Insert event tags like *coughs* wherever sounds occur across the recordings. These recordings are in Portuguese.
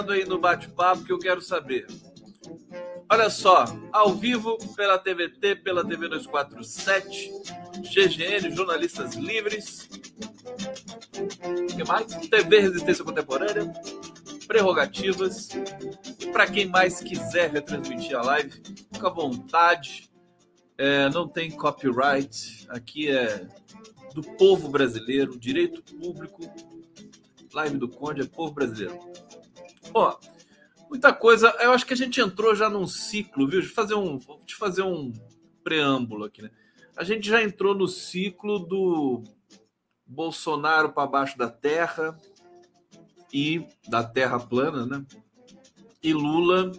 estão falando aí no bate-papo que eu quero saber? Olha só, ao vivo pela TVT, pela TV 247, GGN, Jornalistas Livres. O que mais? TV Resistência Contemporânea, Prerrogativas. E para quem mais quiser retransmitir a live, fica à vontade. É, não tem copyright. Aqui é do povo brasileiro, direito público. Live do Conde é povo brasileiro. Ó, muita coisa. Eu acho que a gente entrou já num ciclo, viu? Eu fazer um, deixa eu fazer um preâmbulo aqui, né? A gente já entrou no ciclo do Bolsonaro para baixo da terra e da terra plana, né? E Lula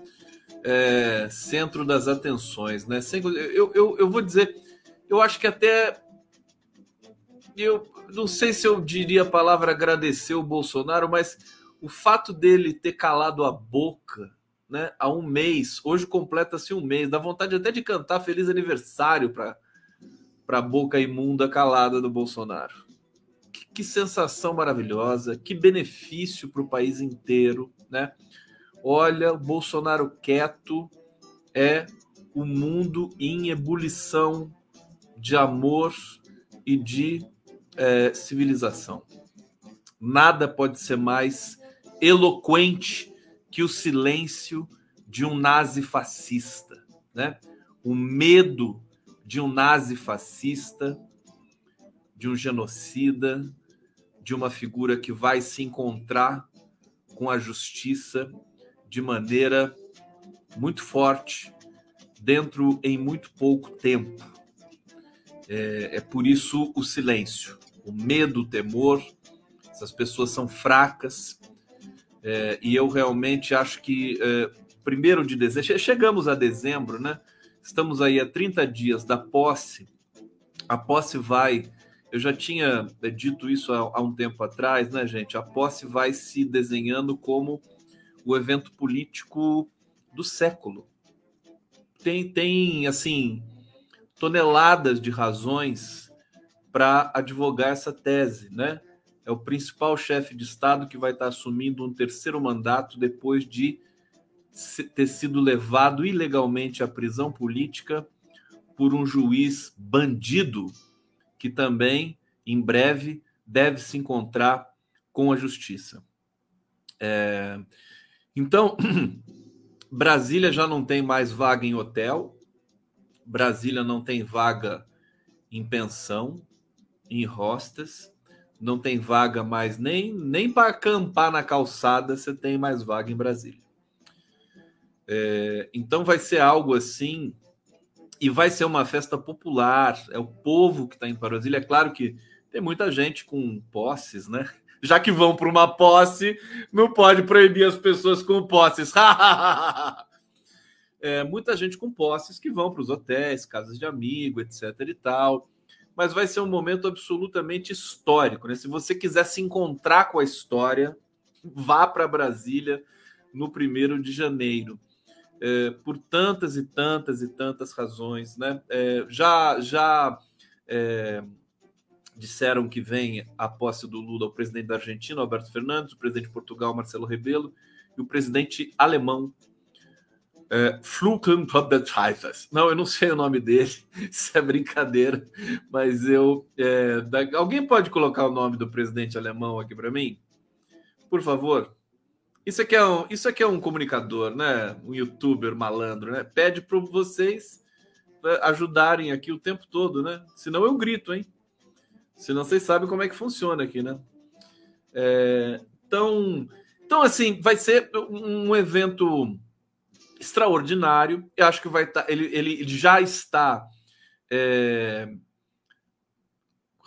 é, centro das atenções, né? Eu, eu, eu vou dizer, eu acho que até eu não sei se eu diria a palavra agradecer o Bolsonaro, mas o fato dele ter calado a boca né, há um mês, hoje completa-se um mês, dá vontade até de cantar feliz aniversário para a boca imunda calada do Bolsonaro. Que, que sensação maravilhosa, que benefício para o país inteiro, né? Olha, o Bolsonaro quieto é o mundo em ebulição de amor e de é, civilização. Nada pode ser mais eloquente que o silêncio de um nazi fascista, né? O medo de um nazi fascista, de um genocida, de uma figura que vai se encontrar com a justiça de maneira muito forte, dentro em muito pouco tempo. É, é por isso o silêncio, o medo, o temor. Essas pessoas são fracas, é, e eu realmente acho que é, primeiro de dezembro, chegamos a dezembro, né? Estamos aí a 30 dias da posse. A posse vai. Eu já tinha é, dito isso há, há um tempo atrás, né, gente? A posse vai se desenhando como o evento político do século. Tem, tem assim, toneladas de razões para advogar essa tese, né? É o principal chefe de Estado que vai estar assumindo um terceiro mandato depois de ter sido levado ilegalmente à prisão política por um juiz bandido que também, em breve, deve se encontrar com a justiça. É, então, *clears throat* Brasília já não tem mais vaga em hotel, Brasília não tem vaga em pensão, em hostas, não tem vaga mais nem, nem para acampar na calçada você tem mais vaga em Brasília. É, então vai ser algo assim, e vai ser uma festa popular, é o povo que está em Brasília. É claro que tem muita gente com posses, né? já que vão para uma posse, não pode proibir as pessoas com posses. *laughs* é, muita gente com posses que vão para os hotéis, casas de amigo, etc. e tal. Mas vai ser um momento absolutamente histórico. Né? Se você quiser se encontrar com a história, vá para Brasília no primeiro de janeiro. É, por tantas e tantas e tantas razões, né? É, já já é, disseram que vem a posse do Lula o presidente da Argentina, Alberto Fernandes, o presidente de Portugal, Marcelo Rebelo, e o presidente alemão, é, Fluken Não, eu não sei o nome dele, *laughs* isso é brincadeira, mas eu. É, da, alguém pode colocar o nome do presidente alemão aqui para mim? Por favor. Isso aqui, é um, isso aqui é um comunicador, né? Um youtuber malandro, né? Pede para vocês é, ajudarem aqui o tempo todo, né? Senão eu grito, hein? Senão vocês sabem como é que funciona aqui, né? É, então, então, assim, vai ser um evento extraordinário. Eu acho que vai estar. Tá, ele, ele já está é,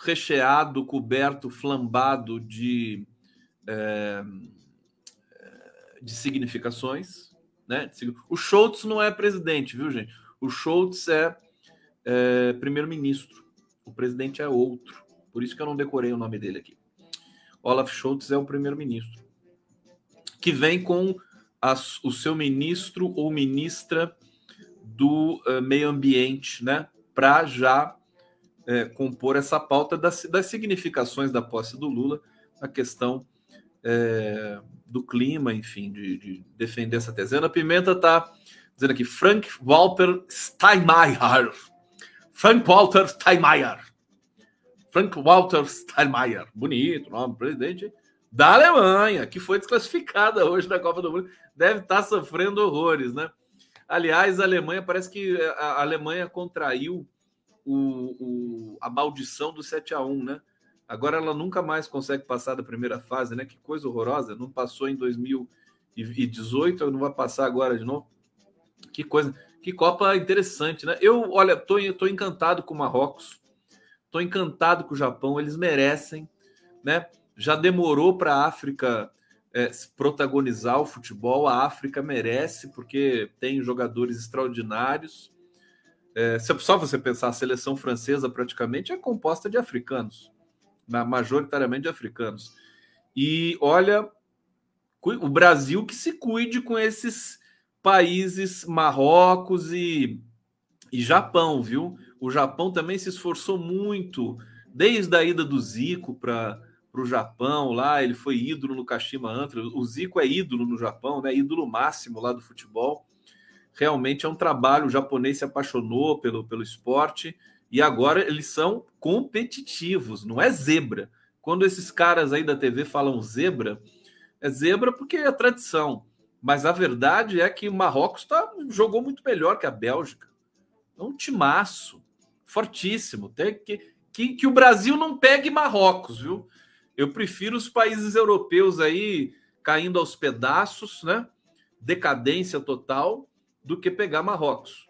recheado, coberto, flambado de, é, de significações. Né? O Schultz não é presidente, viu, gente? O Schultz é, é primeiro-ministro. O presidente é outro. Por isso que eu não decorei o nome dele aqui. Olaf Scholz é o primeiro-ministro, que vem com as, o seu ministro ou ministra do uh, meio ambiente, né, para já é, compor essa pauta das, das, significações da posse do Lula, a questão é, do clima, enfim, de, de, defender essa tese. Ana Pimenta está dizendo aqui, Frank Walter Steinmeier. Frank Walter Steinmeier. Frank Walter Steinmeier. Bonito, nome, presidente da Alemanha, que foi desclassificada hoje na Copa do Mundo. Deve estar tá sofrendo horrores, né? Aliás, a Alemanha, parece que a Alemanha contraiu o, o, a maldição do 7 a 1 né? Agora ela nunca mais consegue passar da primeira fase, né? Que coisa horrorosa. Não passou em 2018, não vai passar agora de novo. Que coisa, que Copa interessante, né? Eu, olha, tô, tô encantado com o Marrocos, tô encantado com o Japão, eles merecem, né? Já demorou para a África é, protagonizar o futebol, a África merece, porque tem jogadores extraordinários. É, só você pensar, a seleção francesa praticamente é composta de africanos, majoritariamente de africanos. E olha, o Brasil que se cuide com esses países, Marrocos e, e Japão, viu? O Japão também se esforçou muito, desde a ida do Zico para o Japão lá, ele foi ídolo no Kashima Antlers. O Zico é ídolo no Japão, né? Ídolo máximo lá do futebol realmente é um trabalho. O japonês se apaixonou pelo, pelo esporte e agora eles são competitivos, não é zebra. Quando esses caras aí da TV falam zebra, é zebra porque é tradição. Mas a verdade é que o Marrocos tá, jogou muito melhor que a Bélgica. É um timaço, fortíssimo. Tem que, que, que o Brasil não pegue Marrocos, viu? Eu prefiro os países europeus aí caindo aos pedaços, né? Decadência total do que pegar Marrocos.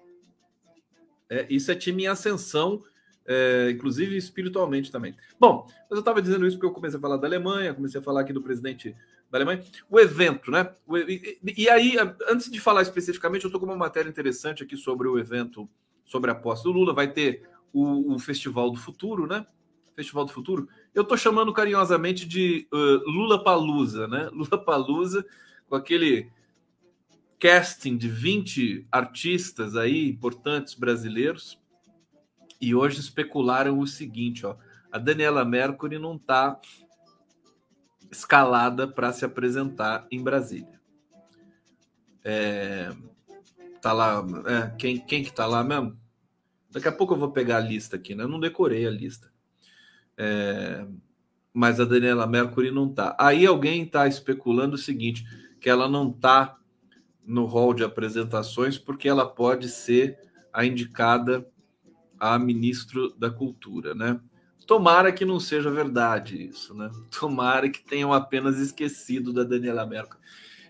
É, isso é time em ascensão, é, inclusive espiritualmente também. Bom, mas eu estava dizendo isso porque eu comecei a falar da Alemanha, comecei a falar aqui do presidente da Alemanha. O evento, né? O, e, e, aí, antes de falar especificamente, eu estou com uma matéria interessante aqui sobre o evento, sobre a posse do Lula. Vai ter o, o Festival do Futuro, né? Festival do Futuro. Eu estou chamando carinhosamente de uh, Lula Palusa, né? *laughs* Lula Palusa, com aquele casting de 20 artistas aí importantes brasileiros e hoje especularam o seguinte, ó, a Daniela Mercury não está escalada para se apresentar em Brasília. É, tá lá, é, quem, quem que tá lá mesmo? Daqui a pouco eu vou pegar a lista aqui, né? Eu não decorei a lista. É, mas a Daniela Mercury não tá. Aí alguém está especulando o seguinte, que ela não tá no hall de apresentações, porque ela pode ser a indicada a ministro da Cultura, né? Tomara que não seja verdade isso, né? Tomara que tenham apenas esquecido da Daniela Merkel.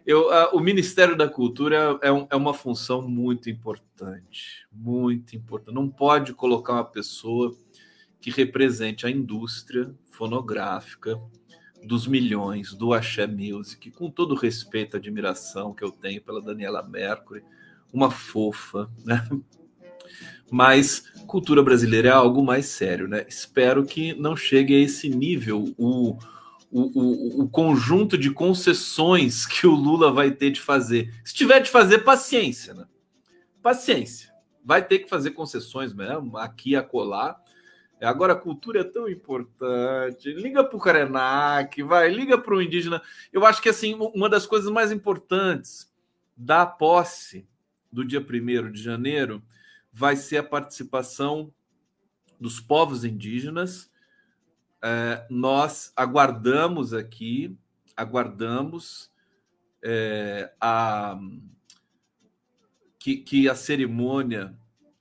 Eu, a, o Ministério da Cultura é, um, é, uma função muito importante, muito importante. Não pode colocar uma pessoa que represente a indústria fonográfica, dos milhões do Axé Music, com todo o respeito e admiração que eu tenho pela Daniela Mercury, uma fofa, né? Mas cultura brasileira é algo mais sério, né? Espero que não chegue a esse nível o, o, o, o conjunto de concessões que o Lula vai ter de fazer. Se tiver de fazer, paciência, né? Paciência. Vai ter que fazer concessões mesmo, aqui e acolá Agora a cultura é tão importante. Liga para o Karenak, vai, liga para o indígena. Eu acho que assim, uma das coisas mais importantes da posse do dia 1 de janeiro vai ser a participação dos povos indígenas. É, nós aguardamos aqui, aguardamos é, a, que, que a cerimônia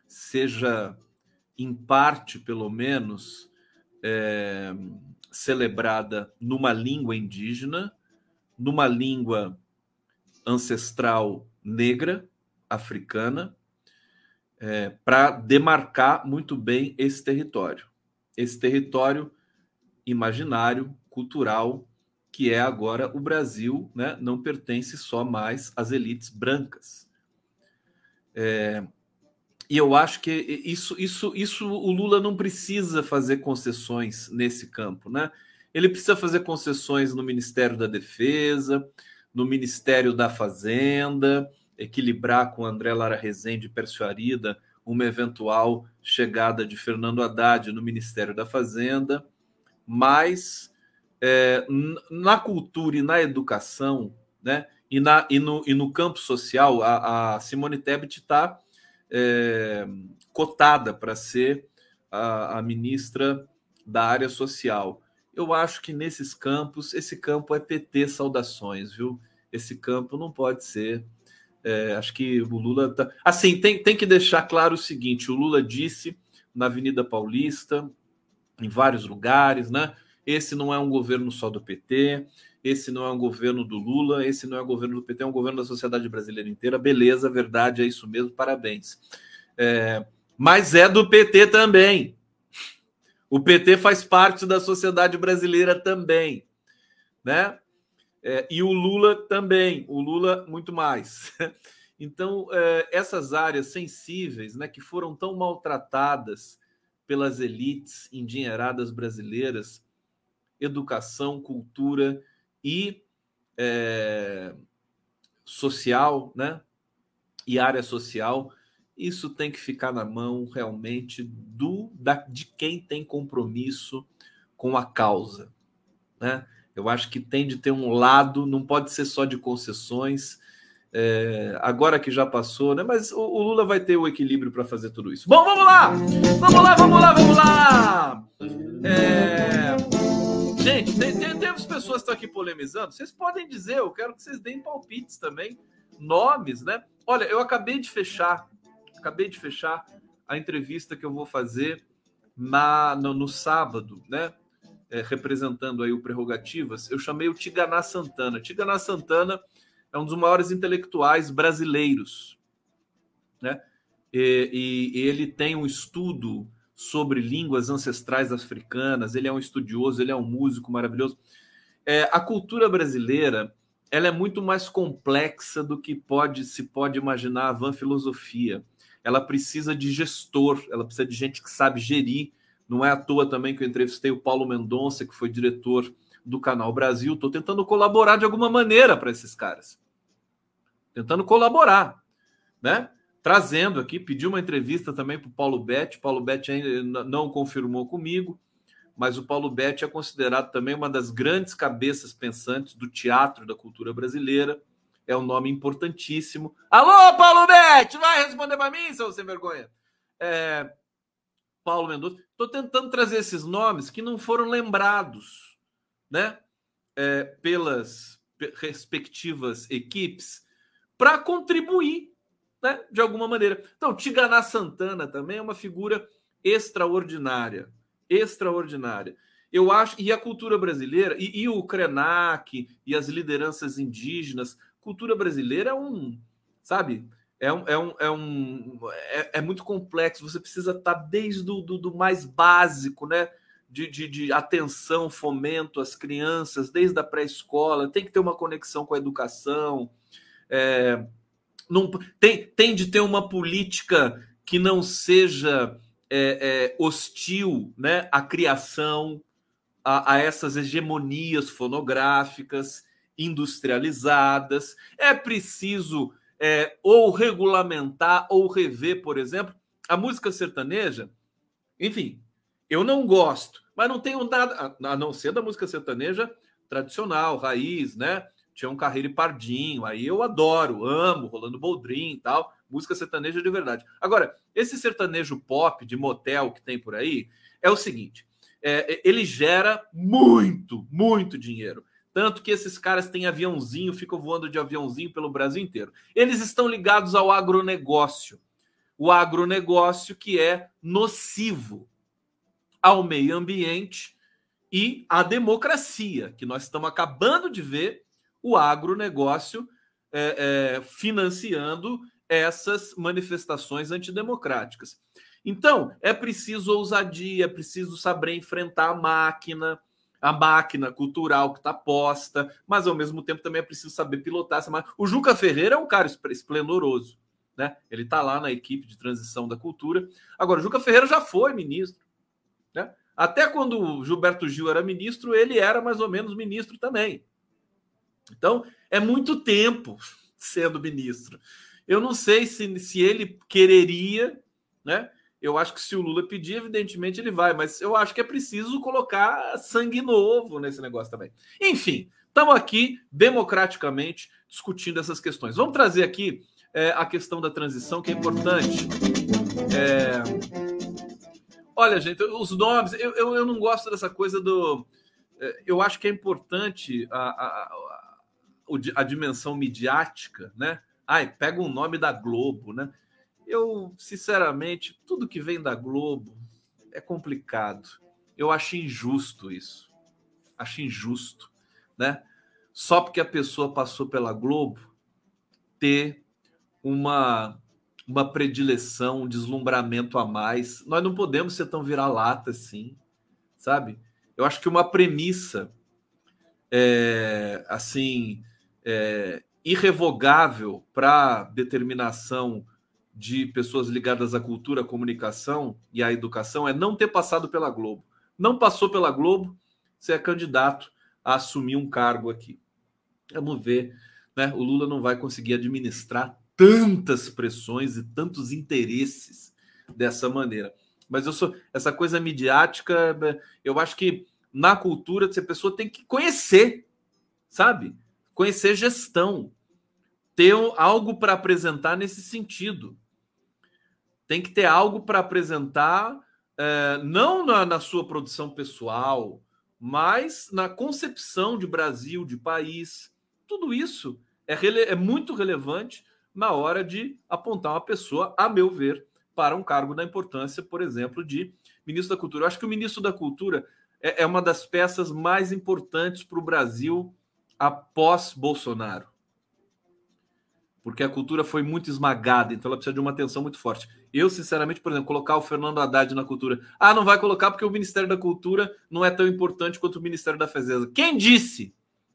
seja em parte, pelo menos, é, celebrada numa língua indígena, numa língua ancestral negra, africana, é, para demarcar muito bem esse território. Esse território imaginário, cultural, que é agora o Brasil, né, não pertence só mais às elites brancas. É, e eu acho que isso, isso, isso o Lula não precisa fazer concessões nesse campo, né? Ele precisa fazer concessões no Ministério da Defesa, no Ministério da Fazenda, equilibrar com André Lara Rezende e Pércio Arida uma eventual chegada de Fernando Haddad no Ministério da Fazenda, mas é, na cultura e na educação, né, e, na, e, no, e no campo social, a, a Simone Tebet está é, cotada para ser a, a ministra da área social. Eu acho que nesses campos, esse campo é PT saudações, viu? Esse campo não pode ser. É, acho que o Lula tá. Assim, tem, tem que deixar claro o seguinte: o Lula disse na Avenida Paulista, em vários lugares, né? Esse não é um governo só do PT, esse não é um governo do Lula, esse não é um governo do PT, é um governo da sociedade brasileira inteira. Beleza, verdade, é isso mesmo, parabéns. É, mas é do PT também. O PT faz parte da sociedade brasileira também, né? É, e o Lula também, o Lula muito mais. *laughs* Então, é, essas áreas sensíveis, né, que foram tão maltratadas pelas elites endinheiradas brasileiras, educação, cultura e é, social, né, e área social, isso tem que ficar na mão realmente do da, de quem tem compromisso com a causa, né? Eu acho que tem de ter um lado, não pode ser só de concessões. É, agora que já passou, né? Mas o, o Lula vai ter o equilíbrio para fazer tudo isso. Bom, vamos lá! Vamos lá, vamos lá, vamos lá! É... Gente, tem, tem, temos pessoas que estão aqui polemizando. Vocês podem dizer, eu quero que vocês deem palpites também, nomes, né? Olha, eu acabei de fechar acabei de fechar a entrevista que eu vou fazer na, no, no sábado, né? É, representando aí o Prerrogativas, eu chamei o Tiganá Santana. Tiganá Santana é um dos maiores intelectuais brasileiros, né? E, e, ele tem um estudo sobre línguas ancestrais africanas. Ele é um estudioso, ele é um músico maravilhoso. É, a cultura brasileira ela é muito mais complexa do que pode se pode imaginar a van filosofia ela precisa de gestor, ela precisa de gente que sabe gerir. Não é à toa também que eu entrevistei o Paulo Mendonça, que foi diretor do Canal Brasil. Estou tentando colaborar de alguma maneira para esses caras. Tentando colaborar, né? Trazendo aqui, pedi uma entrevista também para o Paulo Betti. Paulo Betti ainda não confirmou comigo, mas o Paulo Betti é considerado também uma das grandes cabeças pensantes do teatro da cultura brasileira é um nome importantíssimo. Alô, Paulo Betti, vai responder para mim, seu sem vergonha. É, Paulo Mendonça. Estou tentando trazer esses nomes que não foram lembrados, né, é, pelas respectivas equipes para contribuir, né, de alguma maneira. Então, Tiganá Santana também é uma figura extraordinária, extraordinária. Eu acho, e a cultura brasileira, e, e o Krenak, e as lideranças indígenas cultura brasileira é um, sabe? É, um, é, um, é, um, é, é muito complexo. Você precisa estar desde do, do, do mais básico, né? De, de, de, atenção, fomento às crianças, desde a pré-escola, tem que ter uma conexão com a educação. É, não, tem, tem de ter uma política que não seja é, é, hostil né, à criação, a, a essas hegemonias fonográficas industrializadas. É preciso é, ou regulamentar ou rever, por exemplo, a música sertaneja. Enfim, eu não gosto, mas não tenho nada a não ser da música sertaneja tradicional, raiz, né? Um Carreiro e Pardinho, aí eu adoro, amo, Rolando Boldrin e tal, música sertaneja de verdade. Agora, esse sertanejo pop de motel que tem por aí é o seguinte: é, ele gera muito, muito dinheiro. Tanto que esses caras têm aviãozinho, ficam voando de aviãozinho pelo Brasil inteiro. Eles estão ligados ao agronegócio. O agronegócio que é nocivo ao meio ambiente e à democracia, que nós estamos acabando de ver o agronegócio é, é, financiando essas manifestações antidemocráticas. Então, é preciso ousadia, é preciso saber enfrentar a máquina a máquina cultural que está posta, mas ao mesmo tempo também é preciso saber pilotar essa máquina. O Juca Ferreira é um cara esplendoroso, né? Ele está lá na equipe de transição da cultura. Agora, o Juca Ferreira já foi ministro, né? Até quando o Gilberto Gil era ministro, ele era mais ou menos ministro também. Então, é muito tempo *laughs* sendo ministro. Eu não sei se, se ele quereria, né? Eu acho que se o Lula pedir, evidentemente ele vai, mas eu acho que é preciso colocar sangue novo nesse negócio também. Enfim, estamos aqui democraticamente discutindo essas questões. Vamos trazer aqui é, a questão da transição, que é importante. É... Olha, gente, os nomes, eu, eu, eu, não gosto dessa coisa do. É, eu acho que é importante a, a, a dimensão midiática, né? Ai, pega um nome da Globo, né? Eu, sinceramente, tudo que vem da Globo é complicado. Eu acho injusto isso. Acho injusto, né? Só porque a pessoa passou pela Globo ter uma uma predileção, um deslumbramento a mais. Nós não podemos ser tão vira-lata assim, sabe? Eu acho que uma premissa é, assim é, irrevogável para determinação de pessoas ligadas à cultura, à comunicação e à educação é não ter passado pela Globo. Não passou pela Globo, você é candidato a assumir um cargo aqui. Vamos ver, né? O Lula não vai conseguir administrar tantas pressões e tantos interesses dessa maneira. Mas eu sou essa coisa midiática, eu acho que na cultura a pessoa tem que conhecer, sabe? Conhecer gestão, ter algo para apresentar nesse sentido tem que ter algo para apresentar, é, não na, na, sua produção pessoal, mas na concepção de Brasil, de país. Tudo isso é, é muito relevante na hora de apontar uma pessoa, a meu ver, para um cargo da importância, por exemplo, de ministro da Cultura. Eu acho que o ministro da Cultura é, é uma das peças mais importantes para o Brasil após Bolsonaro porque a cultura foi muito esmagada, então ela precisa de uma atenção muito forte. Eu, sinceramente, por exemplo, colocar o Fernando Haddad na cultura. Ah, não vai colocar porque o Ministério da Cultura não é tão importante quanto o Ministério da Fezeza. Quem disse,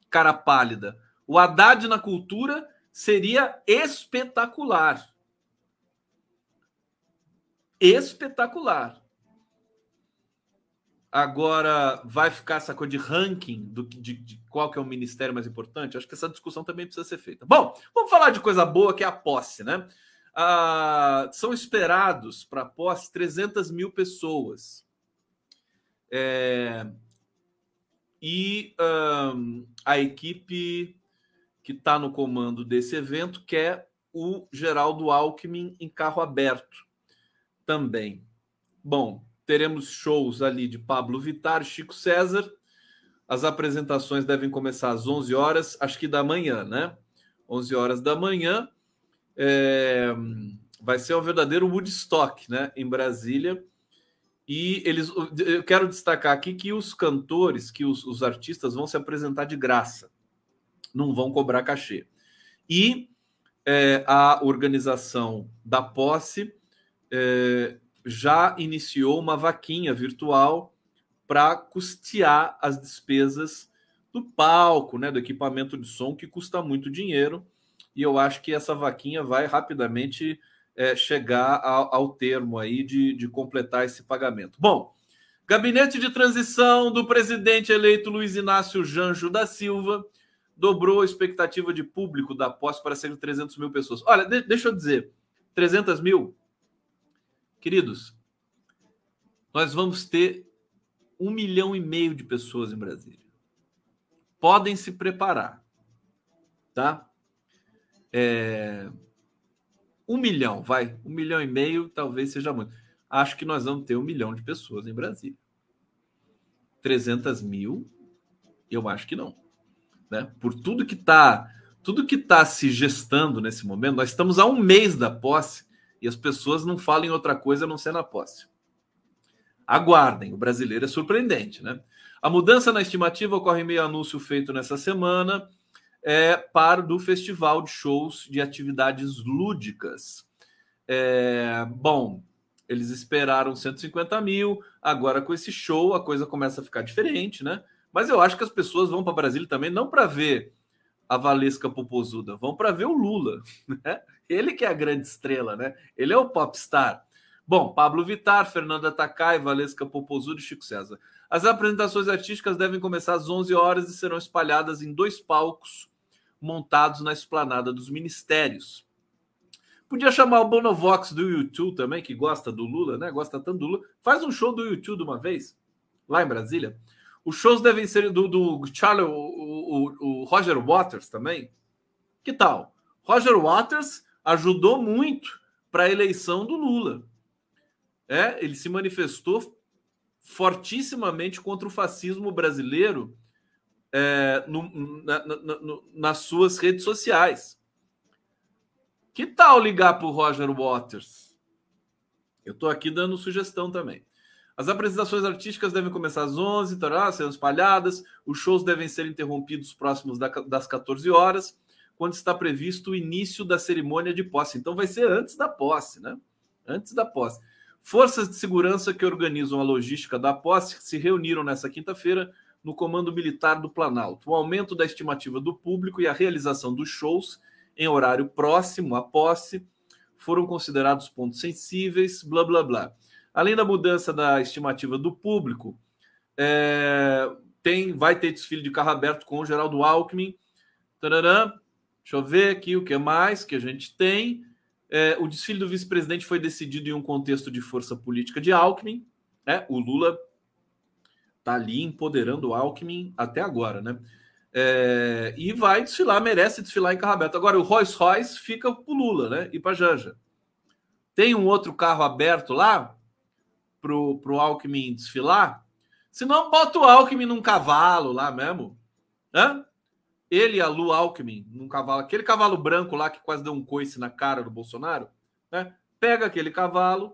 cara pálida? O Haddad na cultura seria espetacular. Espetacular. Agora, vai ficar essa coisa de ranking do, de, de, qual que é o ministério mais importante? Acho que essa discussão também precisa ser feita. Bom, vamos falar de coisa boa, que é a posse, né? Ah, são esperados para a posse 300 mil pessoas. É, e um, a equipe que está no comando desse evento quer o Geraldo Alckmin em carro aberto também. Bom, teremos shows ali de Pablo Vittar, Chico César. As apresentações devem começar às 11 horas, acho que da manhã, né? 11 horas da manhã. É... vai ser um verdadeiro Woodstock, né? Em Brasília. E eles, eu quero destacar aqui que os cantores, que os, os artistas vão se apresentar de graça, não vão cobrar cachê. E é, a organização da posse é, já iniciou uma vaquinha virtual para custear as despesas do palco, né, do equipamento de som, que custa muito dinheiro. E eu acho que essa vaquinha vai rapidamente é, chegar ao, ao, termo aí de, de completar esse pagamento. Bom, gabinete de transição do presidente eleito Luiz Inácio Janjo da Silva dobrou a expectativa de público da posse para ser 300 mil pessoas. Olha, de, deixa eu dizer, 300 mil Queridos, nós vamos ter um milhão e meio de pessoas em Brasília. Podem se preparar, tá? É... Um milhão, vai. Um milhão e meio talvez seja muito. Acho que nós vamos ter um milhão de pessoas em Brasília. 300 mil, eu acho que não. Né? Por tudo que está tudo que está se gestando nesse momento, nós estamos a um mês da posse e as pessoas não falam em outra coisa a não ser na posse. Aguardem, o brasileiro é surpreendente, né? A mudança na estimativa ocorre em meio anúncio feito nessa semana é, para do festival de shows de atividades lúdicas. É, bom, eles esperaram 150 mil, agora com esse show a coisa começa a ficar diferente, né? Mas eu acho que as pessoas vão para Brasília também não para ver a Valesca Popozuda, vão para ver o Lula, *laughs* né? Ele que é a grande estrela, né? Ele é o popstar. Bom, Pablo Vitar, Fernanda Takai, Valesca Popozudo e Chico César. As apresentações artísticas devem começar às 11 horas e serão espalhadas em dois palcos montados na esplanada dos ministérios. Podia chamar o Bonovox do YouTube também, que gosta do Lula, né? Gosta tanto do Lula. Faz um show do YouTube de uma vez, lá em Brasília. Os shows devem ser do, do Charlie, o, o, o Roger Waters também. Que tal? Roger Waters ajudou muito para a eleição do Lula. É, ele se manifestou fortissimamente contra o fascismo brasileiro é, no, na, na, nas suas redes sociais. Que tal ligar para o Roger Waters? Eu estou aqui dando sugestão também. As apresentações artísticas devem começar às 11, tará, serão espalhadas. Os shows devem ser interrompidos próximos das 14 horas, quando está previsto o início da cerimônia de posse. Então vai ser antes da posse, né? Antes da posse. Forças de segurança que organizam a logística da posse se reuniram nessa quinta-feira no Comando Militar do Planalto. O aumento da estimativa do público e a realização dos shows em horário próximo à posse foram considerados pontos sensíveis, blá blá blá. Além da mudança da estimativa do público, é, tem, vai ter desfile de carro aberto com o Geraldo Alckmin. Tarará. Deixa eu ver aqui o que mais que a gente tem. É, o desfile do vice-presidente foi decidido em um contexto de força política de Alckmin. Né? O Lula está ali empoderando o Alckmin até agora, né? É, e vai desfilar, merece desfilar em carro aberto. Agora, o Rolls Royce fica para o Lula, né? E para Janja. Tem um outro carro aberto lá pro, pro Alckmin desfilar? Se não, bota o Alckmin num cavalo lá mesmo. Hã? Ele e a Lu Alckmin num cavalo, aquele cavalo branco lá que quase deu um coice na cara do Bolsonaro, né? Pega aquele cavalo,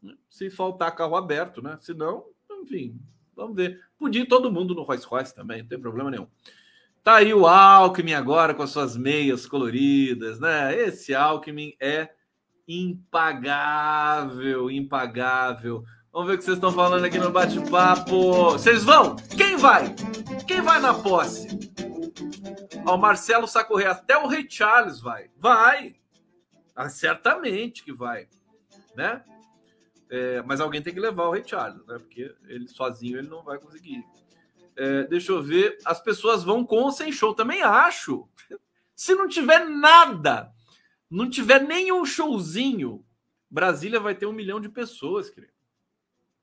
né? se faltar carro aberto, né? Se não, enfim, vamos ver. Podia ir todo mundo no Rolls Royce também, não tem problema nenhum. Tá aí o Alckmin agora com as suas meias coloridas, né? Esse Alckmin é impagável, impagável. Vamos ver o que vocês estão falando aqui no bate-papo. Vocês vão? Quem vai? Quem vai na posse? Ó, o Marcelo Sacorré, até o Rei Charles vai. Vai. Ah, certamente que vai. Né? É, mas alguém tem que levar o Rei Charles, né? Porque ele sozinho ele não vai conseguir. É, deixa eu ver. As pessoas vão com ou sem show. Também acho. *laughs* Se não tiver nada, não tiver nenhum showzinho, Brasília vai ter um milhão de pessoas, querido.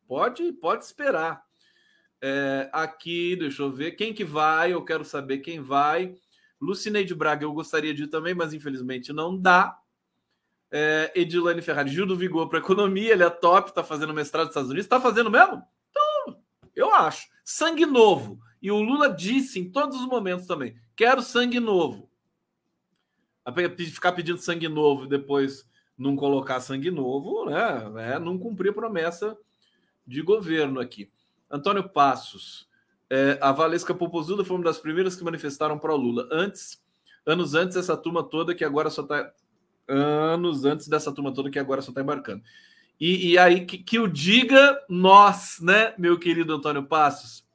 Pode, pode esperar. É, aqui, deixa eu ver quem que vai. Eu quero saber quem vai. Lucineide Braga, eu gostaria de ir também, mas infelizmente não dá. É, Edilane Ferrari, Gil do Vigor para economia, ele é top, está fazendo mestrado nos Estados Unidos. Está fazendo mesmo? Então, eu acho. Sangue novo. E o Lula disse em todos os momentos também: quero sangue novo ficar pedindo sangue novo e depois não colocar sangue novo, né? É, não cumprir a promessa de governo aqui. Antônio Passos, é, a Valesca Popozuda foi uma das primeiras que manifestaram para o Lula. Antes, anos antes dessa turma toda que agora só está anos antes dessa turma toda que agora só está embarcando. E, e aí que, que, o diga nós, né, meu querido Antônio Passos?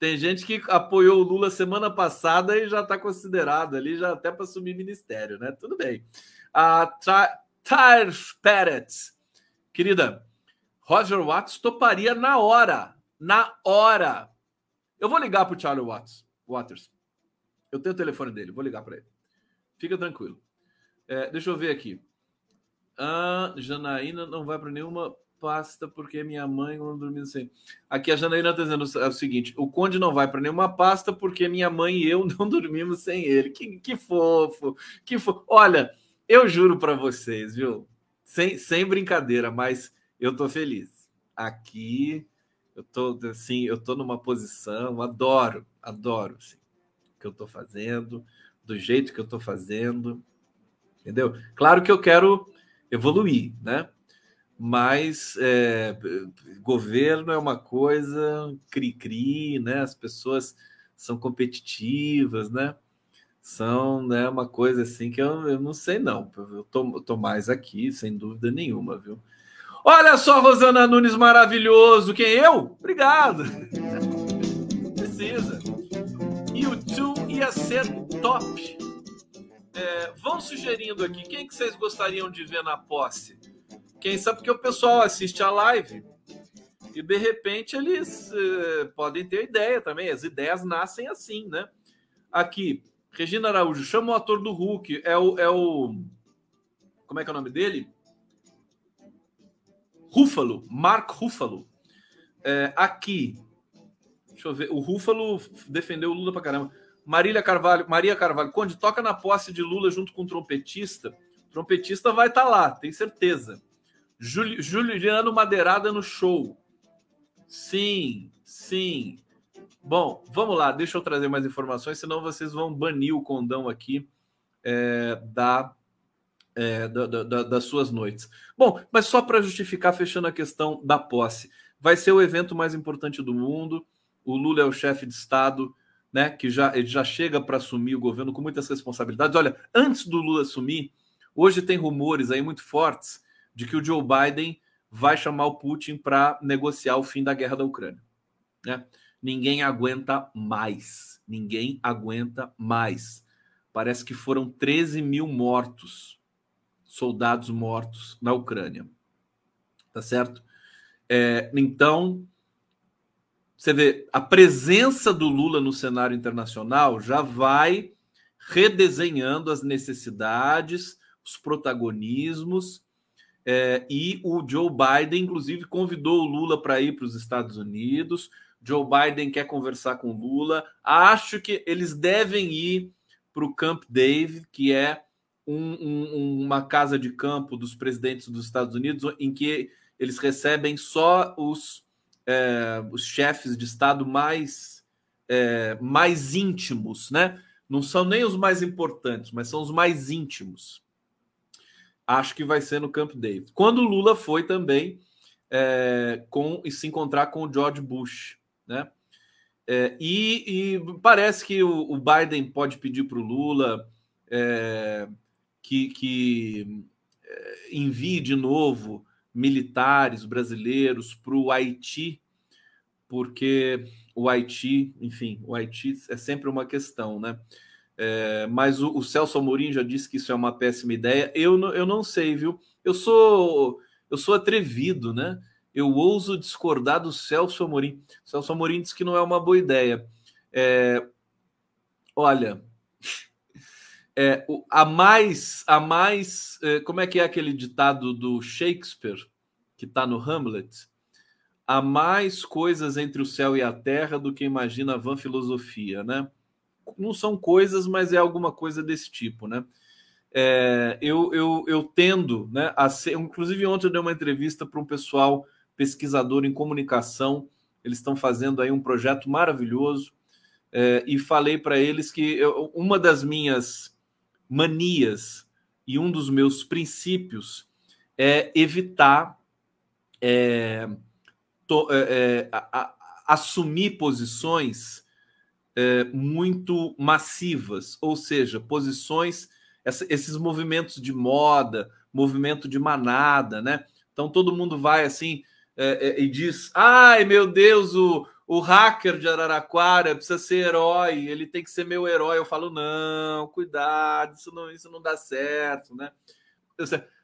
Tem gente que apoiou o Lula semana passada e já está considerado ali, já até para assumir ministério, né? Tudo bem. A Tires Peretz, querida, Roger Watts toparia na hora. Na hora. Eu vou ligar para o Charlie Watts, Waters. Eu tenho o telefone dele, vou ligar para ele. Fica tranquilo. É, deixa eu ver aqui. Ah, Janaína não vai para nenhuma pasta porque minha mãe não dormiu sem. Aqui a Janaína está dizendo o seguinte: o Conde não vai para nenhuma pasta porque minha mãe e eu *laughs* não dormimos sem ele. Que, que fofo, que fofo. Olha, eu juro para vocês, viu? Sem, sem brincadeira, mas eu tô feliz. Aqui eu tô assim, eu tô numa posição, adoro, adoro assim, o que eu tô fazendo, do jeito que eu tô fazendo. Entendeu? Claro que eu quero evoluir, né? mas é, governo é uma coisa cri-cri, né? As pessoas são competitivas, né? São né, uma coisa assim que eu, eu não sei, não. Eu tô, eu tô mais aqui, sem dúvida nenhuma, viu? Olha só, Rosana Nunes, maravilhoso. Quem eu? Obrigado. Precisa. E o Tu ia ser top. É, vão sugerindo aqui, quem que vocês gostariam de ver na posse? Quem sabe porque o pessoal assiste a live e de repente eles uh, podem ter ideia também. As ideias nascem assim, né? Aqui, Regina Araújo, chama o ator do Hulk. É o. É o como é que é o nome dele? Ruffalo, Mark Ruffalo. É, aqui, deixa eu ver. O Ruffalo defendeu o Lula pra caramba. Marília Carvalho, Maria Carvalho, Conde, toca na posse de Lula junto com o trompetista. O trompetista vai estar tá lá, tem certeza. Juliano Madeirada no show. Sim, sim. Bom, vamos lá, deixa eu trazer mais informações, senão vocês vão banir o condão aqui é, da, é, da, da, das suas noites. Bom, mas só para justificar, fechando a questão da posse, vai ser o evento mais importante do mundo. O Lula é o chefe de Estado, né? Que já, ele já chega para assumir o governo com muitas responsabilidades. Olha, antes do Lula assumir, hoje tem rumores aí muito fortes de que o Joe Biden vai chamar o Putin para negociar o fim da guerra da Ucrânia. Né? Ninguém aguenta mais. Ninguém aguenta mais. Parece que foram 13 mil mortos, soldados mortos na Ucrânia. Tá certo? É, então, você vê, a presença do Lula no cenário internacional já vai redesenhando as necessidades, os protagonismos é, e o Joe Biden, inclusive, convidou o Lula para ir para os Estados Unidos. Joe Biden quer conversar com Lula. Acho que eles devem ir para o Camp David, que é um, um, uma casa de campo dos presidentes dos Estados Unidos, em que eles recebem só os, é, os chefes de Estado mais, é, mais íntimos, né? Não são nem os mais importantes, mas são os mais íntimos acho que vai ser no Camp David. Quando Lula foi também é, com e se encontrar com o George Bush, né? É, e, e, parece que o, o, Biden pode pedir para o Lula é, que, que é, envie de novo militares brasileiros para o Haiti, porque o Haiti, enfim, o Haiti é sempre uma questão, né? É, mas o, o, Celso Amorim já disse que isso é uma péssima ideia. Eu, eu não sei, viu? Eu sou eu sou atrevido, né? Eu ouso discordar do Celso Amorim. O Celso Amorim disse que não é uma boa ideia. É, olha, é, a mais, a mais, é, como é que é aquele ditado do Shakespeare que está no Hamlet? Há mais coisas entre o céu e a terra do que imagina a vã filosofia, né? não são coisas, mas é alguma coisa desse tipo, né? É, eu, eu, eu tendo, né, a ser, inclusive ontem eu dei uma entrevista para um pessoal pesquisador em comunicação, eles estão fazendo aí um projeto maravilhoso, é, e falei para eles que eu, uma das minhas manias e um dos meus princípios é evitar é, to, é, é, a, a, assumir posições é, muito massivas, ou seja, posições, essa, esses movimentos de moda, movimento de manada, né? Então todo mundo vai assim é, é, e diz: ai meu Deus, o, o hacker de Araraquara precisa ser herói, ele tem que ser meu herói. Eu falo: não, cuidado, isso não, isso não dá certo, né?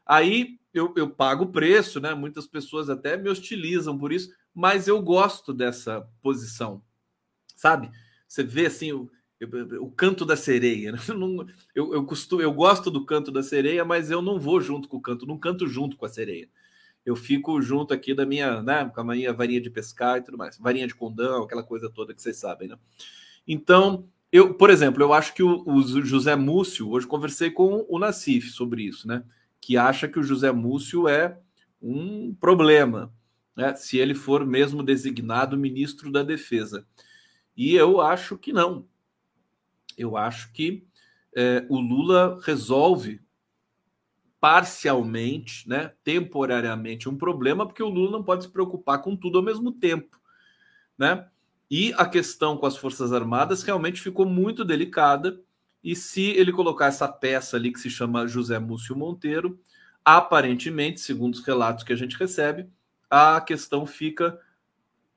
Aí eu, eu pago o preço, né? Muitas pessoas até me hostilizam por isso, mas eu gosto dessa posição, sabe? Você vê assim o, o canto da sereia. Né? *laughs* Eu, eu, costumo, eu gosto do canto da sereia, mas eu não vou junto com o canto, não canto junto com a sereia. Eu fico junto aqui da minha, né, com a minha varinha de pescar e tudo mais, varinha de condão, aquela coisa toda que vocês sabem, né? Então, eu, por exemplo, eu acho que o, o José Múcio, hoje conversei com o Nassif sobre isso, né? Que acha que o José Múcio é um problema, né? Se ele for mesmo designado ministro da Defesa. E eu acho que não. Eu acho que é, o Lula resolve parcialmente, né, temporariamente, um problema, porque o Lula não pode se preocupar com tudo ao mesmo tempo. Né? E a questão com as Forças Armadas realmente ficou muito delicada. E se ele colocar essa peça ali que se chama José Múcio Monteiro, aparentemente, segundo os relatos que a gente recebe, a questão fica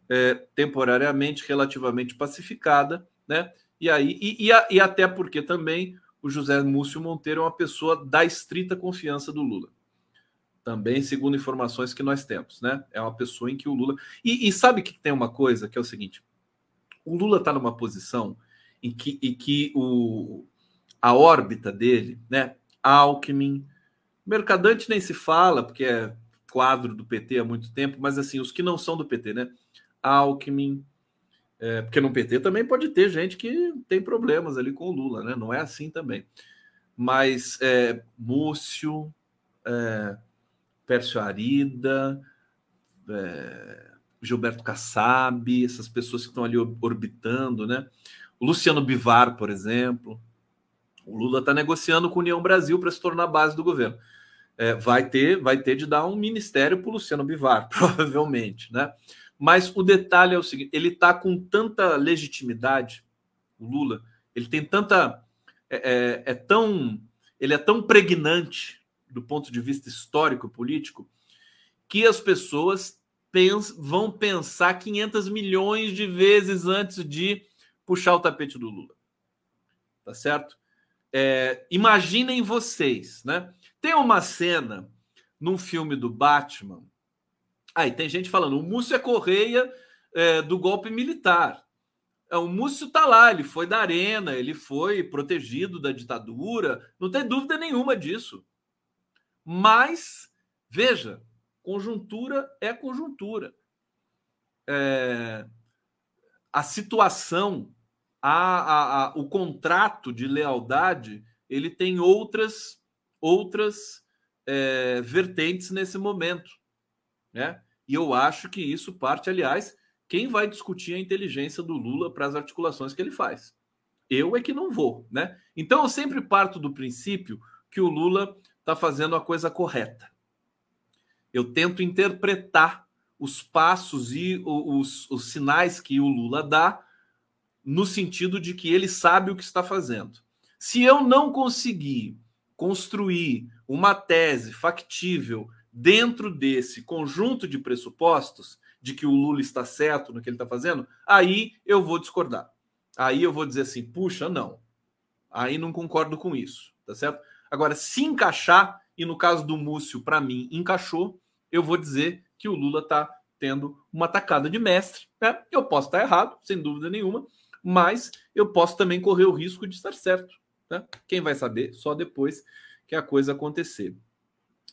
é, temporariamente relativamente pacificada, né? E aí e, e, e, até porque também o José Múcio Monteiro é uma pessoa da estrita confiança do Lula. Também, segundo informações que nós temos, né? É uma pessoa em que o Lula. E, e sabe que tem uma coisa que é o seguinte: o Lula está numa posição em que, em que o, a órbita dele, né? Alckmin, Mercadante nem se fala, porque é quadro do PT há muito tempo, mas assim, os que não são do PT, né? Alckmin, é, porque no PT também pode ter gente que tem problemas ali com o Lula, né? Não é assim também. Mas é, Múcio, é, Pércio Arida, é, Gilberto Kassab, essas pessoas que estão ali orbitando, né? O Luciano Bivar, por exemplo. O Lula está negociando com a União Brasil para se tornar base do governo. É, vai ter, vai ter de dar um ministério para o Luciano Bivar, *laughs* provavelmente, né? Mas o detalhe é o seguinte: ele está com tanta legitimidade, o Lula, ele tem tanta, é, é, é tão, ele é tão pregnante do ponto de vista histórico político, que as pessoas pens vão pensar 500 milhões de vezes antes de puxar o tapete do Lula. Tá certo? É, imaginem vocês, né? Tem uma cena num filme do Batman. Aí tem gente falando: o Múcio é Correia é, do golpe militar. É, o Múcio tá lá, ele foi da arena, ele foi protegido da ditadura, não tem dúvida nenhuma disso. Mas, veja, conjuntura é conjuntura. É, a situação, a, a, a, o contrato de lealdade, ele tem outras outras é, vertentes nesse momento, né? E eu acho que isso parte, aliás, quem vai discutir a inteligência do Lula para as articulações que ele faz? Eu é que não vou, né? Então eu sempre parto do princípio que o Lula está fazendo a coisa correta. Eu tento interpretar os passos e os, os sinais que o Lula dá no sentido de que ele sabe o que está fazendo. Se eu não conseguir construir uma tese factível dentro desse conjunto de pressupostos de que o Lula está certo no que ele está fazendo, aí eu vou discordar. Aí eu vou dizer assim, puxa, não. Aí não concordo com isso, tá certo? Agora, se encaixar, e no caso do Múcio, para mim, encaixou, eu vou dizer que o Lula está tendo uma tacada de mestre. Né? Eu posso estar errado, sem dúvida nenhuma, mas eu posso também correr o risco de estar certo. Né? Quem vai saber só depois que a coisa acontecer.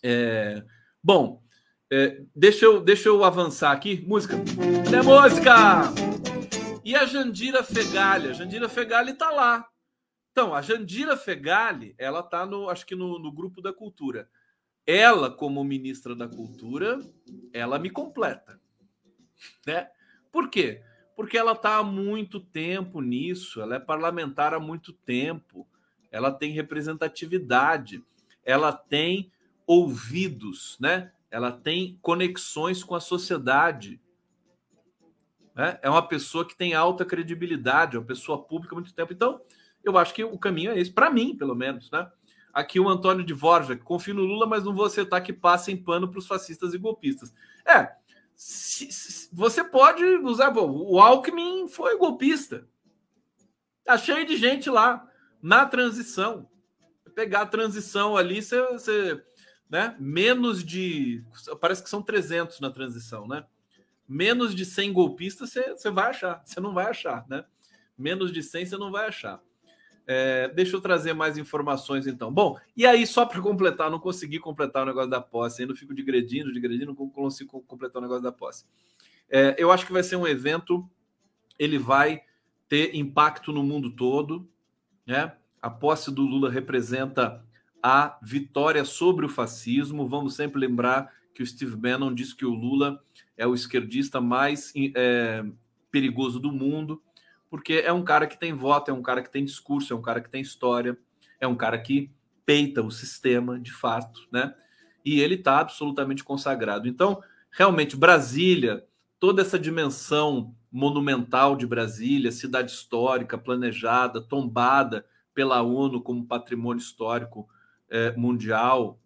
É... Bom, é, deixa, eu, deixa eu avançar aqui. Música. Cadê música? E a Jandira Fegali? A Jandira Fegali está lá. Então, a Jandira Fegali, ela está no, acho que no, no grupo da cultura. Ela, como ministra da cultura, ela me completa, né? Por quê? Porque ela está há muito tempo nisso, ela é parlamentar há muito tempo, ela tem representatividade, ela tem ouvidos, né? Ela tem conexões com a sociedade. Né? É uma pessoa que tem alta credibilidade, é uma pessoa pública há muito tempo. Então, eu acho que o caminho é esse, para mim, pelo menos, né? Aqui o Antônio de Vorja, confio no Lula, mas não vou aceitar que passem pano para os fascistas e golpistas. É, se, se, você pode usar. o Alckmin foi golpista. Tá cheio de gente lá na transição. Pegar a transição ali, você, você né? Menos de. Parece que são 300 na transição, né? Menos de 100 golpistas você, vai achar. *laughs* Você não vai achar, né? Menos de 100 você não vai achar. É, deixa eu trazer mais informações então. Bom, e aí, só para completar, não consegui completar o negócio da posse, ainda fico digredindo, digredindo, não consigo completar o negócio da posse. É, eu acho que vai ser um evento, ele vai ter impacto no mundo todo, né? A posse do Lula representa a vitória sobre o fascismo. Vamos sempre lembrar que o Steve Bannon disse que o Lula é o esquerdista mais é, perigoso do mundo porque é um cara que tem voto, é um cara que tem discurso, é um cara que tem história, é um cara que peita o sistema de fato, né? E ele está absolutamente consagrado. Então, realmente, Brasília, toda essa dimensão monumental de Brasília, cidade histórica, planejada, tombada pela ONU como patrimônio histórico é, mundial,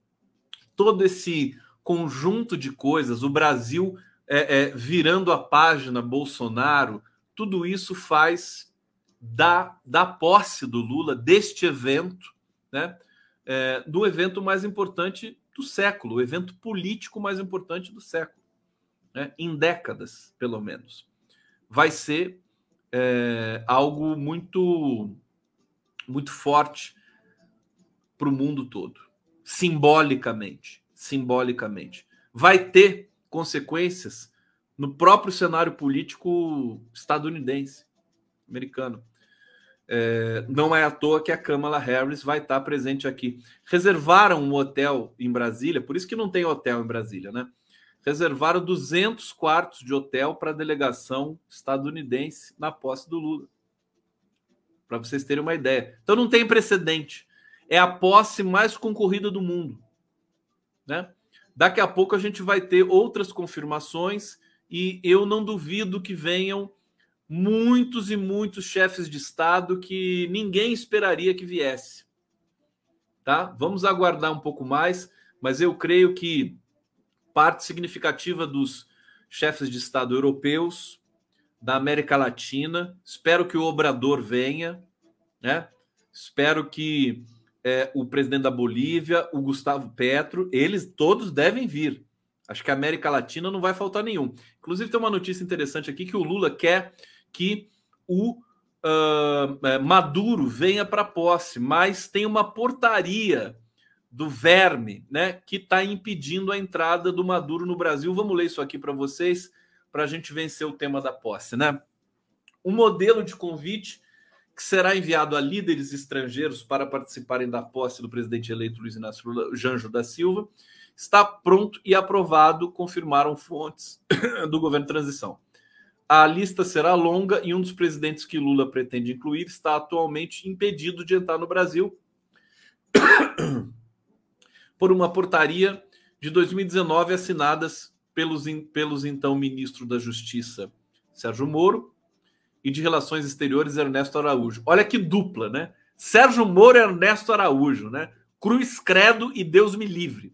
todo esse conjunto de coisas, o Brasil é, é, virando a página Bolsonaro, tudo isso faz da, da posse do Lula, deste evento, né, do evento mais importante do século, o evento político mais importante do século, né? em décadas, pelo menos. Vai ser algo muito, muito forte para o mundo todo, simbolicamente, simbolicamente. Vai ter consequências no próprio cenário político estadunidense, americano. É, não é à toa que a Kamala Harris vai estar presente aqui. Reservaram um hotel em Brasília, por isso que não tem hotel em Brasília, né? Reservaram 200 quartos de hotel para a delegação estadunidense na posse do Lula. Para vocês terem uma ideia. Então não tem precedente. É a posse mais concorrida do mundo. Né? Daqui a pouco a gente vai ter outras confirmações e eu não duvido que venham muitos e muitos chefes de Estado que ninguém esperaria que viesse. Tá? Vamos aguardar um pouco mais, mas eu creio que parte significativa dos chefes de Estado europeus, da América Latina, espero que o Obrador venha, né? Espero que é, o presidente da Bolívia, o Gustavo Petro, eles todos devem vir. Acho que a América Latina não vai faltar nenhum. Inclusive, tem uma notícia interessante aqui que o Lula quer que o uh, Maduro venha para posse, mas tem uma portaria do verme, né, que está impedindo a entrada do Maduro no Brasil. Vamos ler isso aqui para vocês, para a gente vencer o tema da posse, né? Um modelo de convite que será enviado a líderes estrangeiros para participarem da posse do presidente eleito Luiz Inácio Lula, Janjo da Silva, está pronto e aprovado, confirmaram fontes *coughs* do governo de transição. A lista será longa e um dos presidentes que Lula pretende incluir está atualmente impedido de entrar no Brasil *coughs* por uma portaria de 2019 assinadas pelos, pelos então ministro da Justiça Sérgio Moro e de Relações Exteriores Ernesto Araújo. Olha que dupla, né? Sérgio Moro e Ernesto Araújo, né? Cruz Credo e Deus me livre.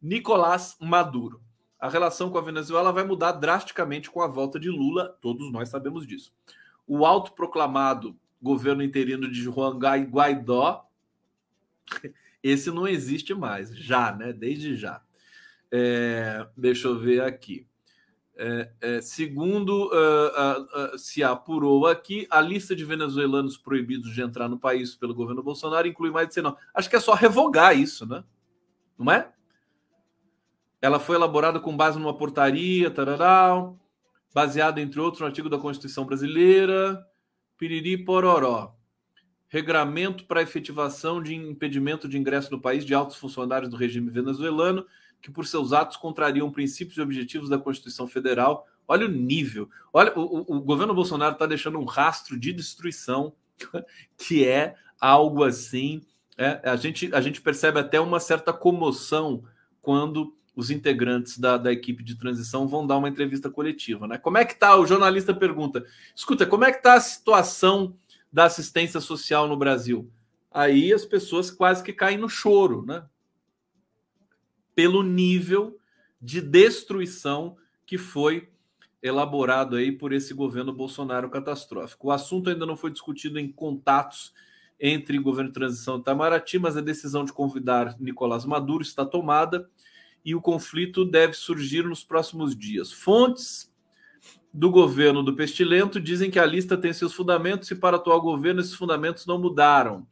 Nicolás Maduro a relação com a Venezuela vai mudar drasticamente com a volta de Lula, todos nós sabemos disso. O autoproclamado governo interino de Juan Guaidó, esse não existe mais, já, né? Desde já. É, deixa eu ver aqui. É, é, segundo uh, uh, uh, se apurou aqui, a lista de venezuelanos proibidos de entrar no país pelo governo Bolsonaro inclui mais de 19. Acho que é só revogar isso, né? Não é? Ela foi elaborada com base numa portaria, tararau, baseada, entre outros, no artigo da Constituição Brasileira, piriri pororó. Regramento para efetivação de impedimento de ingresso no país de altos funcionários do regime venezuelano que, por seus atos, contrariam princípios e objetivos da Constituição Federal. Olha o nível. Olha, o, o governo Bolsonaro está deixando um rastro de destruição *laughs* que é algo assim. É, a, gente, a gente percebe até uma certa comoção quando os integrantes da, da equipe de transição vão dar uma entrevista coletiva. Né? Como é que está? O jornalista pergunta: escuta, como é que está a situação da assistência social no Brasil? Aí as pessoas quase que caem no choro, né? Pelo nível de destruição que foi elaborado aí por esse governo Bolsonaro catastrófico. O assunto ainda não foi discutido em contatos entre governo de transição e Itamaraty, mas a decisão de convidar Nicolás Maduro está tomada e o conflito deve surgir nos próximos dias. Fontes do governo do Pestilento dizem que a lista tem seus fundamentos e para o atual governo esses fundamentos não mudaram.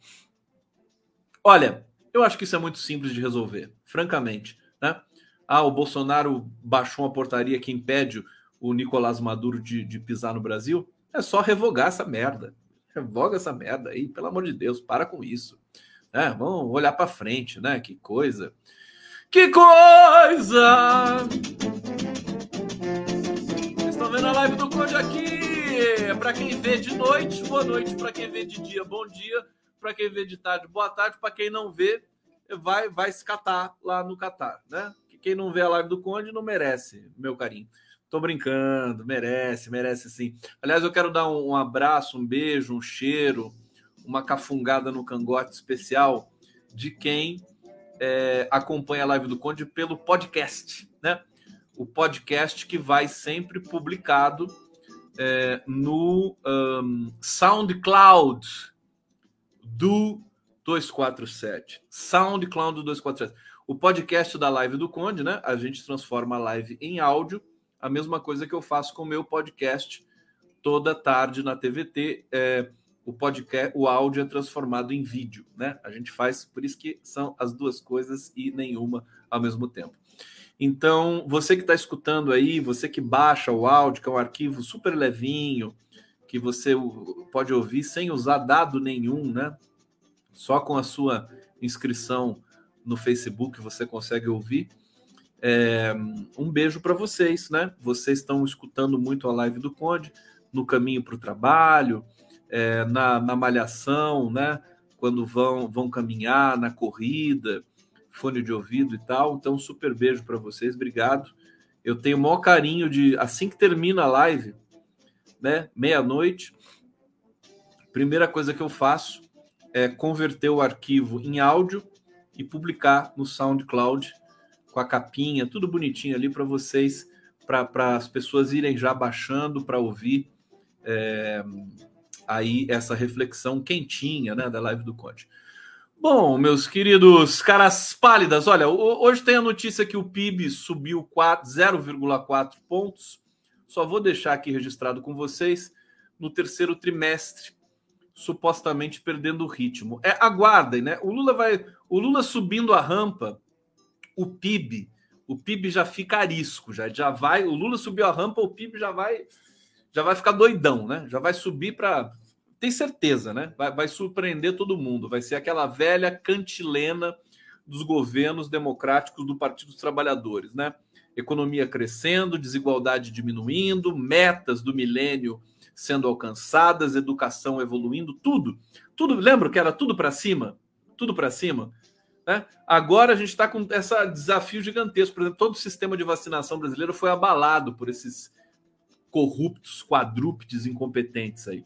Olha, eu acho que isso é muito simples de resolver, francamente. Né? Ah, o Bolsonaro baixou uma portaria que impede o Nicolás Maduro de, de pisar no Brasil. É só revogar essa merda. Revoga essa merda aí, pelo amor de Deus, para com isso. É, vamos olhar para frente, né? Que coisa. Que coisa! Vocês estão vendo a live do Conde aqui? Para quem vê de noite, boa noite. Para quem vê de dia, bom dia. Para quem vê de tarde, boa tarde. Para quem não vê, vai vai se catar lá no Catar, né? Quem não vê a live do Conde não merece, meu carinho. Tô brincando, merece, merece sim. Aliás, eu quero dar um, abraço, um beijo, um cheiro, uma cafungada no cangote especial de quem é, acompanha a live do Conde pelo podcast, né? O podcast que vai sempre publicado é, no um, SoundCloud do 247. SoundCloud do 247. O podcast da live do Conde, né? A gente transforma a live em áudio, a mesma coisa que eu faço com o meu podcast toda tarde na TVT. É, o podcast, o áudio é transformado em vídeo, né? A gente faz, por isso que são as duas coisas e nenhuma ao mesmo tempo. Então, você que está escutando aí, você que baixa o áudio, que é um arquivo super levinho, que você pode ouvir sem usar dado nenhum, né? Só com a sua inscrição no Facebook você consegue ouvir. É, um beijo para vocês, né? Vocês estão escutando muito a live do Conde no caminho para o trabalho, é, na, na malhação, né? Quando vão, vão caminhar, na corrida, fone de ouvido e tal. Então, super beijo para vocês, obrigado. Eu tenho o maior carinho de, assim que termina a live, né? Meia-noite, primeira coisa que eu faço é converter o arquivo em áudio e publicar no SoundCloud com a capinha, tudo bonitinho ali para vocês, para as pessoas irem já baixando para ouvir. É, aí essa reflexão quentinha né, da live do Conte. Bom, meus queridos caras pálidas, olha, hoje tem a notícia que o PIB subiu 0,4 pontos. Só vou deixar aqui registrado com vocês no terceiro trimestre, supostamente perdendo o ritmo. É, aguardem, né? O Lula vai, o Lula subindo a rampa, o PIB, o PIB já fica arisco, já já vai, o Lula subiu a rampa, o PIB já vai já vai ficar doidão, né? Já vai subir para. Tem certeza, né? Vai, vai, surpreender todo mundo. Vai ser aquela velha cantilena dos governos democráticos do Partido dos Trabalhadores, né? Economia crescendo, desigualdade diminuindo, metas do milênio sendo alcançadas, educação evoluindo, tudo. Tudo, lembra que era tudo para cima? Tudo para cima. Né? Agora a gente está com esse desafio gigantesco. Por exemplo, todo o sistema de vacinação brasileiro foi abalado por esses corruptos, quadrúpedes, incompetentes aí.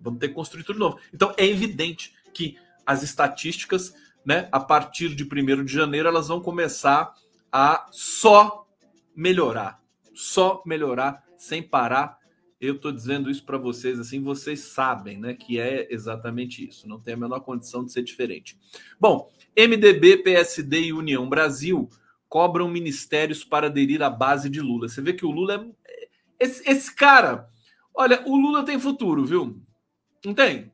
Vamos ter que construir tudo novo. Então é evidente que as estatísticas, né, a partir de 1 de janeiro, elas vão começar a só melhorar. Só melhorar sem parar. Eu estou dizendo isso para vocês assim, vocês sabem, né, que é exatamente isso. Não tem a menor condição de ser diferente. Bom, MDB, PSD e União Brasil cobram ministérios para aderir à base de Lula. Você vê que o Lula é esse, esse cara, olha, o Lula tem futuro, viu? Não tem?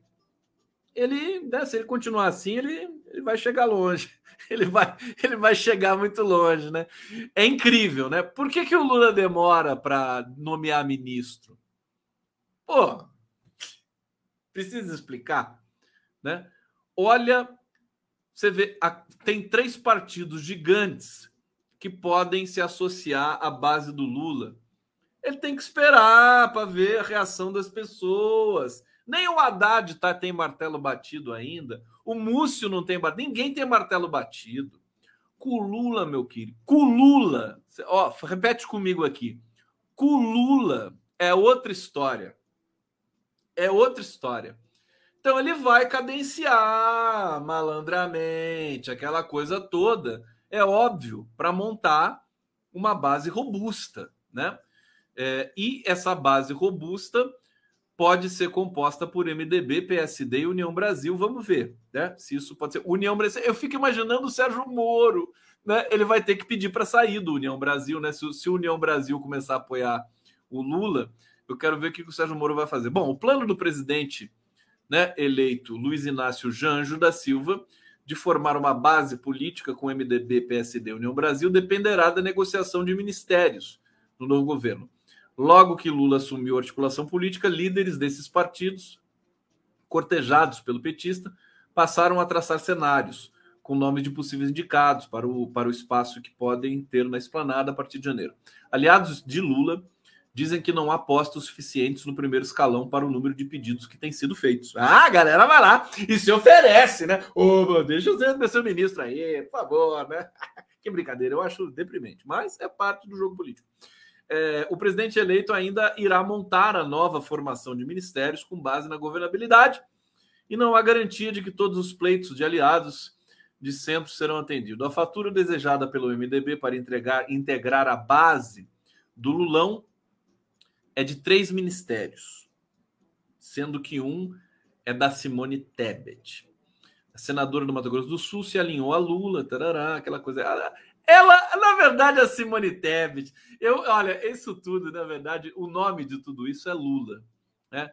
Ele, né, se ele continuar assim, ele, ele vai chegar longe. *laughs* Ele vai, ele vai chegar muito longe, né? É incrível, né? Por que, que o Lula demora para nomear ministro? Pô, precisa explicar, né? Olha, você vê, tem três partidos gigantes que podem se associar à base do Lula ele tem que esperar para ver a reação das pessoas. Nem o Haddad tá, tem martelo batido ainda. O Múcio não tem Ninguém tem martelo batido. Culula, meu querido. Culula. Ó, repete comigo aqui. Culula é outra história. É outra história. Então ele vai cadenciar malandramente, aquela coisa toda. É óbvio, para montar uma base robusta, né? É, e essa base robusta pode ser composta por MDB, PSD e União Brasil. Vamos ver né? se isso pode ser. União Brasil. Eu fico imaginando o Sérgio Moro. Né? Ele vai ter que pedir para sair do União Brasil. Né? Se, se o União Brasil começar a apoiar o Lula, eu quero ver o que o Sérgio Moro vai fazer. Bom, o plano do presidente né, eleito Luiz Inácio Janjo da Silva de formar uma base política com MDB, PSD e União Brasil dependerá da negociação de ministérios no novo governo. Logo que Lula assumiu a articulação política, líderes desses partidos, cortejados pelo petista, passaram a traçar cenários com nomes de possíveis indicados para o, para o espaço que podem ter na esplanada a partir de janeiro. Aliados de Lula dizem que não há postos suficientes no primeiro escalão para o número de pedidos que têm sido feitos. Ah, a galera vai lá e se oferece, né? Ô, deixa Zé ser ministro aí, por favor, né? *laughs* que brincadeira, eu acho deprimente, mas é parte do jogo político é, o presidente eleito ainda irá montar a nova formação de ministérios com base na governabilidade e não há garantia de que todos os pleitos de aliados de centro serão atendidos. A fatura desejada pelo MDB para entregar, integrar a base do Lulão é de três ministérios, sendo que um é da Simone Tebet. senadora do Mato Grosso do Sul, se alinhou a Lula, tarará, aquela coisa. Ela, na verdade, a Simone Tebet, eu, olha, isso tudo, na verdade, o nome de tudo isso é Lula, né?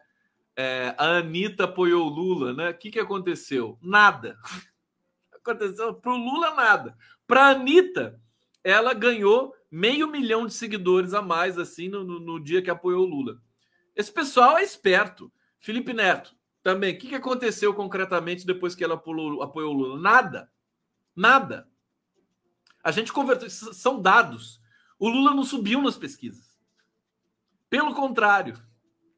É, a Anitta apoiou Lula, né? O que, que aconteceu? Nada. *laughs* Aconteceu para o Lula nada. Para a Anitta, ela ganhou meio milhão de seguidores a mais assim no, no, no dia que apoiou o Lula. Esse pessoal é esperto. Felipe Neto, também. O que, que aconteceu concretamente depois que ela apoiou, apoiou o Lula? Nada. Nada. A gente converteu. São dados. O Lula não subiu nas pesquisas. Pelo contrário.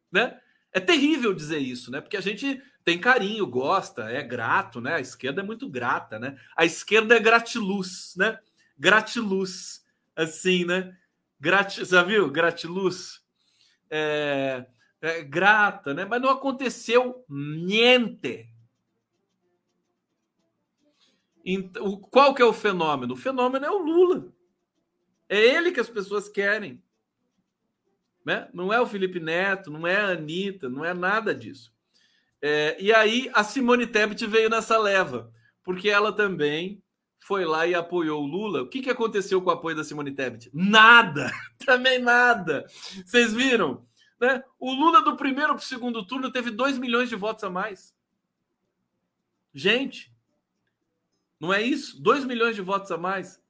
Né? É terrível dizer isso, né? Porque a gente tem carinho, gosta, é grato, né? A esquerda é muito grata, né? A esquerda é gratiluz, né? Gratiluz, assim, né? Grat... Já viu? Gratiluz. É é, grata, né? Mas não aconteceu niente. Então, qual que é o fenômeno? O fenômeno é o Lula. É ele que as pessoas querem. Né? Não é o Felipe Neto, não é a Anitta, não é nada disso. É, e aí a Simone Tebet veio nessa leva, porque ela também foi lá e apoiou o Lula. O que, que aconteceu com o apoio da Simone Tebet? Nada! *laughs* Também nada! Vocês viram? Né? O Lula do primeiro para o segundo turno teve 2 milhões de votos a mais. Gente, não é isso? 2 milhões de votos a mais.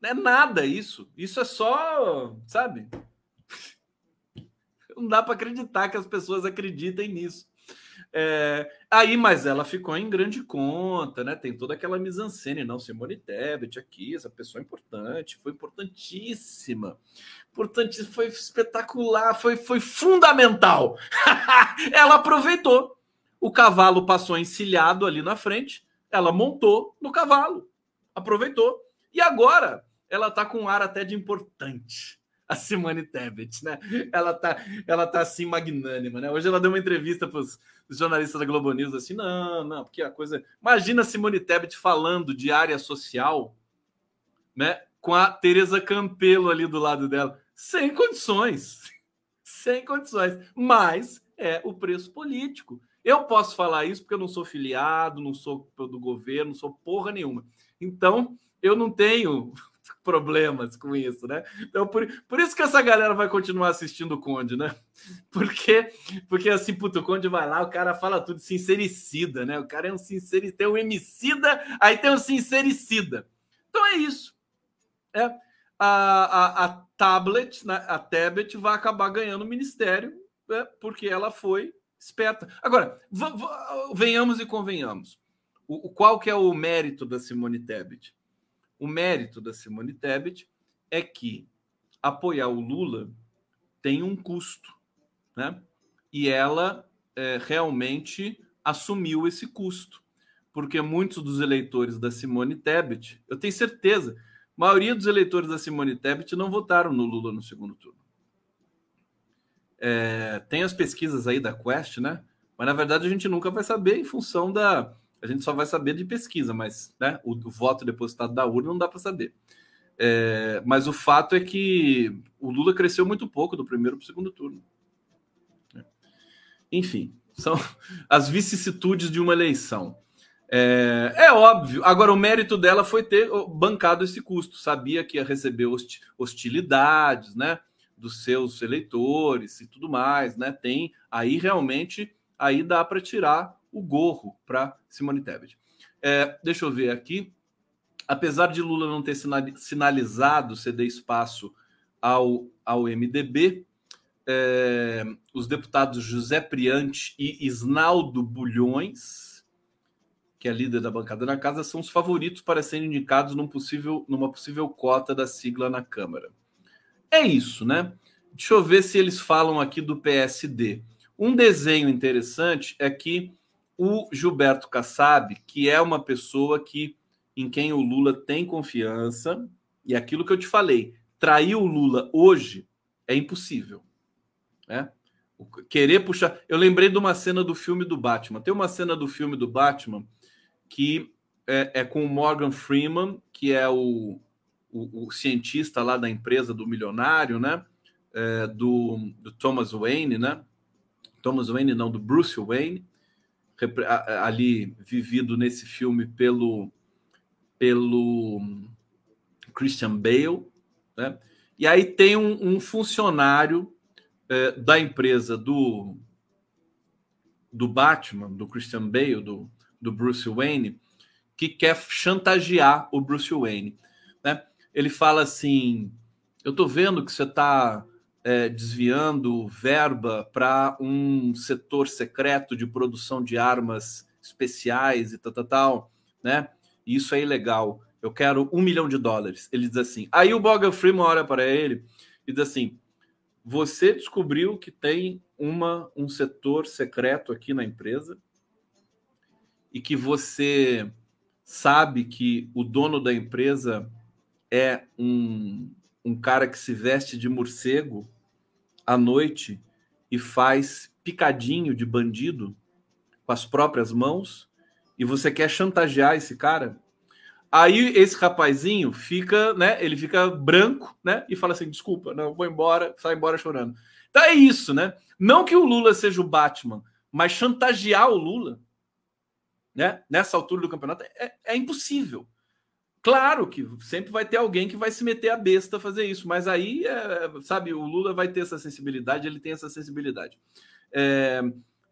Não é nada isso. Isso é só, sabe? *laughs* Não dá para acreditar que as pessoas acreditem nisso. É, aí, mas ela ficou em grande conta, né? Tem toda aquela mise-en-scène, não, Simone Tebet aqui, essa pessoa importante, foi importantíssima. Importantíssima, foi espetacular, foi, foi fundamental. *laughs* ela aproveitou. O cavalo passou encilhado ali na frente, ela montou no cavalo, aproveitou. E agora ela tá com um ar até de importante a Simone Tebet, né? Ela tá, ela tá assim magnânima, né? Hoje ela deu uma entrevista para os jornalistas da Globo News assim, não, não, porque a coisa, imagina a Simone Tebet falando de área social, né? Com a Teresa Campelo ali do lado dela, sem condições, *laughs* sem condições, mas é o preço político. Eu posso falar isso porque eu não sou filiado, não sou do governo, não sou porra nenhuma. Então, eu não tenho *laughs* problemas com isso, né? Então, por, por isso que essa galera vai continuar assistindo o Conde, né? *laughs* Porque, porque assim, puto, o Conde vai lá, o cara fala tudo sincericida, né? O cara é um sincericida, tem um emicida, aí tem um sincericida. Então é isso. É, a, a, a tablet, né, a tablet vai acabar ganhando o ministério, né? porque ela foi esperta. Agora, venhamos e convenhamos. O, qual que é o mérito da Simone Tebet? O mérito da Simone Tebet é que apoiar o Lula tem um custo, né? E ela é, realmente assumiu esse custo, porque muitos dos eleitores da Simone Tebet, eu tenho certeza, a maioria dos eleitores da Simone Tebet não votaram no Lula no segundo turno. É, tem as pesquisas aí da Quest, né? Mas na verdade a gente nunca vai saber em função da, a gente só vai saber de pesquisa, mas né, o, o voto depositado da urna não dá para saber. É, mas o fato é que o Lula cresceu muito pouco do primeiro para o segundo turno. É. Enfim, são *laughs* as vicissitudes de uma eleição. É, é, óbvio. Agora, o mérito dela foi ter bancado esse custo. Sabia que ia receber hostilidades, né, dos seus eleitores e tudo mais, né? Tem aí realmente aí dá para tirar o gorro para Simone Tebet. É, deixa eu ver aqui. Apesar de Lula não ter sinalizado ceder espaço ao, ao MDB, é, os deputados José Priante e Isnaldo Bulhões, que é líder da bancada na casa, são os favoritos para serem indicados num possível, numa possível cota da sigla na Câmara. É isso, né? Deixa eu ver se eles falam aqui do PSD. Um desenho interessante é que o Gilberto Kassab, que é uma pessoa que em quem o Lula tem confiança, e aquilo que eu te falei, trair o Lula hoje é impossível. Né? Querer puxar. Eu lembrei de uma cena do filme do Batman. Tem uma cena do filme do Batman que é, é com o Morgan Freeman, que é o, o, o, cientista lá da empresa do milionário, né? É, do, do Thomas Wayne, né? Thomas Wayne, não, do Bruce Wayne ali vivido nesse filme pelo pelo Christian Bale, né? E aí tem um, um funcionário é, da empresa do do Batman, do Christian Bale, do, do Bruce Wayne, que quer chantagear o Bruce Wayne. Né? Ele fala assim: Eu tô vendo que você está é, desviando verba para um setor secreto de produção de armas especiais e tal, tal, tal, né? Isso é ilegal. Eu quero um milhão de dólares. Ele diz assim. Aí o Morgan Freeman olha para ele e diz assim: Você descobriu que tem uma, um setor secreto aqui na empresa e que você sabe que o dono da empresa é um, um cara que se veste de morcego à noite e faz picadinho de bandido com as próprias mãos e você quer chantagear esse cara? Aí esse rapazinho fica, né? Ele fica branco, né? E fala assim: desculpa, não, vou embora, sai embora chorando. Então é isso, né? Não que o Lula seja o Batman, mas chantagear o Lula né? Nessa altura do campeonato é, é impossível. Claro que sempre vai ter alguém que vai se meter a besta fazer isso, mas aí, é, sabe, o Lula vai ter essa sensibilidade, ele tem essa sensibilidade. É,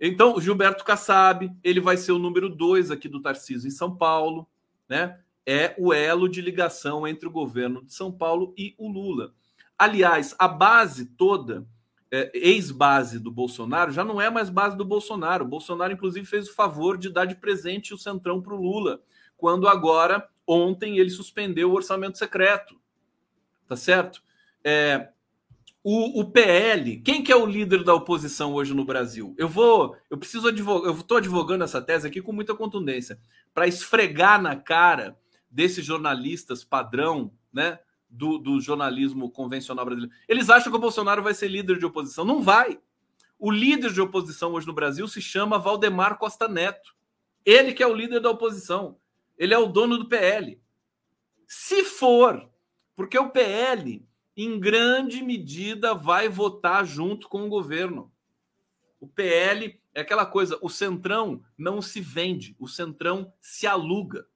então, Gilberto Kassab, ele vai ser o número dois aqui do Tarcísio em São Paulo, né? É o elo de ligação entre o governo de São Paulo e o Lula. Aliás, a base toda é, ex-base do Bolsonaro já não é mais base do Bolsonaro. O Bolsonaro, inclusive, fez o favor de dar de presente o Centrão para o Lula, quando agora, ontem, ele suspendeu o orçamento secreto. Tá certo? É, o, o, PL, quem que é o líder da oposição hoje no Brasil? Eu vou, eu preciso advogar, eu estou advogando essa tese aqui com muita contundência, para esfregar na cara desses jornalistas padrão, né? do, do jornalismo convencional brasileiro. Eles acham que o Bolsonaro vai ser líder de oposição. Não vai. O líder de oposição hoje no Brasil se chama Valdemar Costa Neto. Ele que é o líder da oposição. Ele é o dono do PL. Se for, porque o PL, em grande medida, vai votar junto com o governo. O PL é aquela coisa: o centrão não se vende, o centrão se aluga.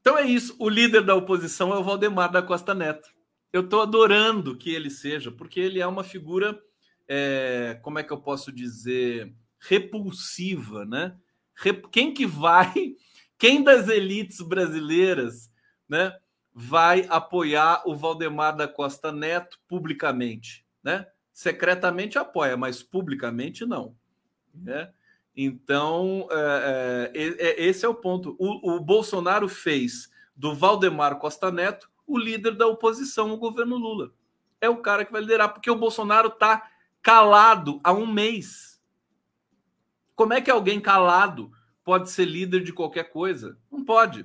Então é isso. O líder da oposição é o Valdemar da Costa Neto. Eu estou adorando que ele seja, porque ele é uma figura, é, como é que eu posso dizer, repulsiva, né? Quem que vai, *laughs* quem das elites brasileiras, né, vai apoiar o Valdemar da Costa Neto publicamente, né? Secretamente apoia, mas publicamente não, né? Então, é, é, esse é o ponto. O, o, Bolsonaro fez do Valdemar Costa Neto o líder da oposição ao governo Lula. É o cara que vai liderar, porque o Bolsonaro está calado há um mês. Como é que alguém calado pode ser líder de qualquer coisa? Não pode.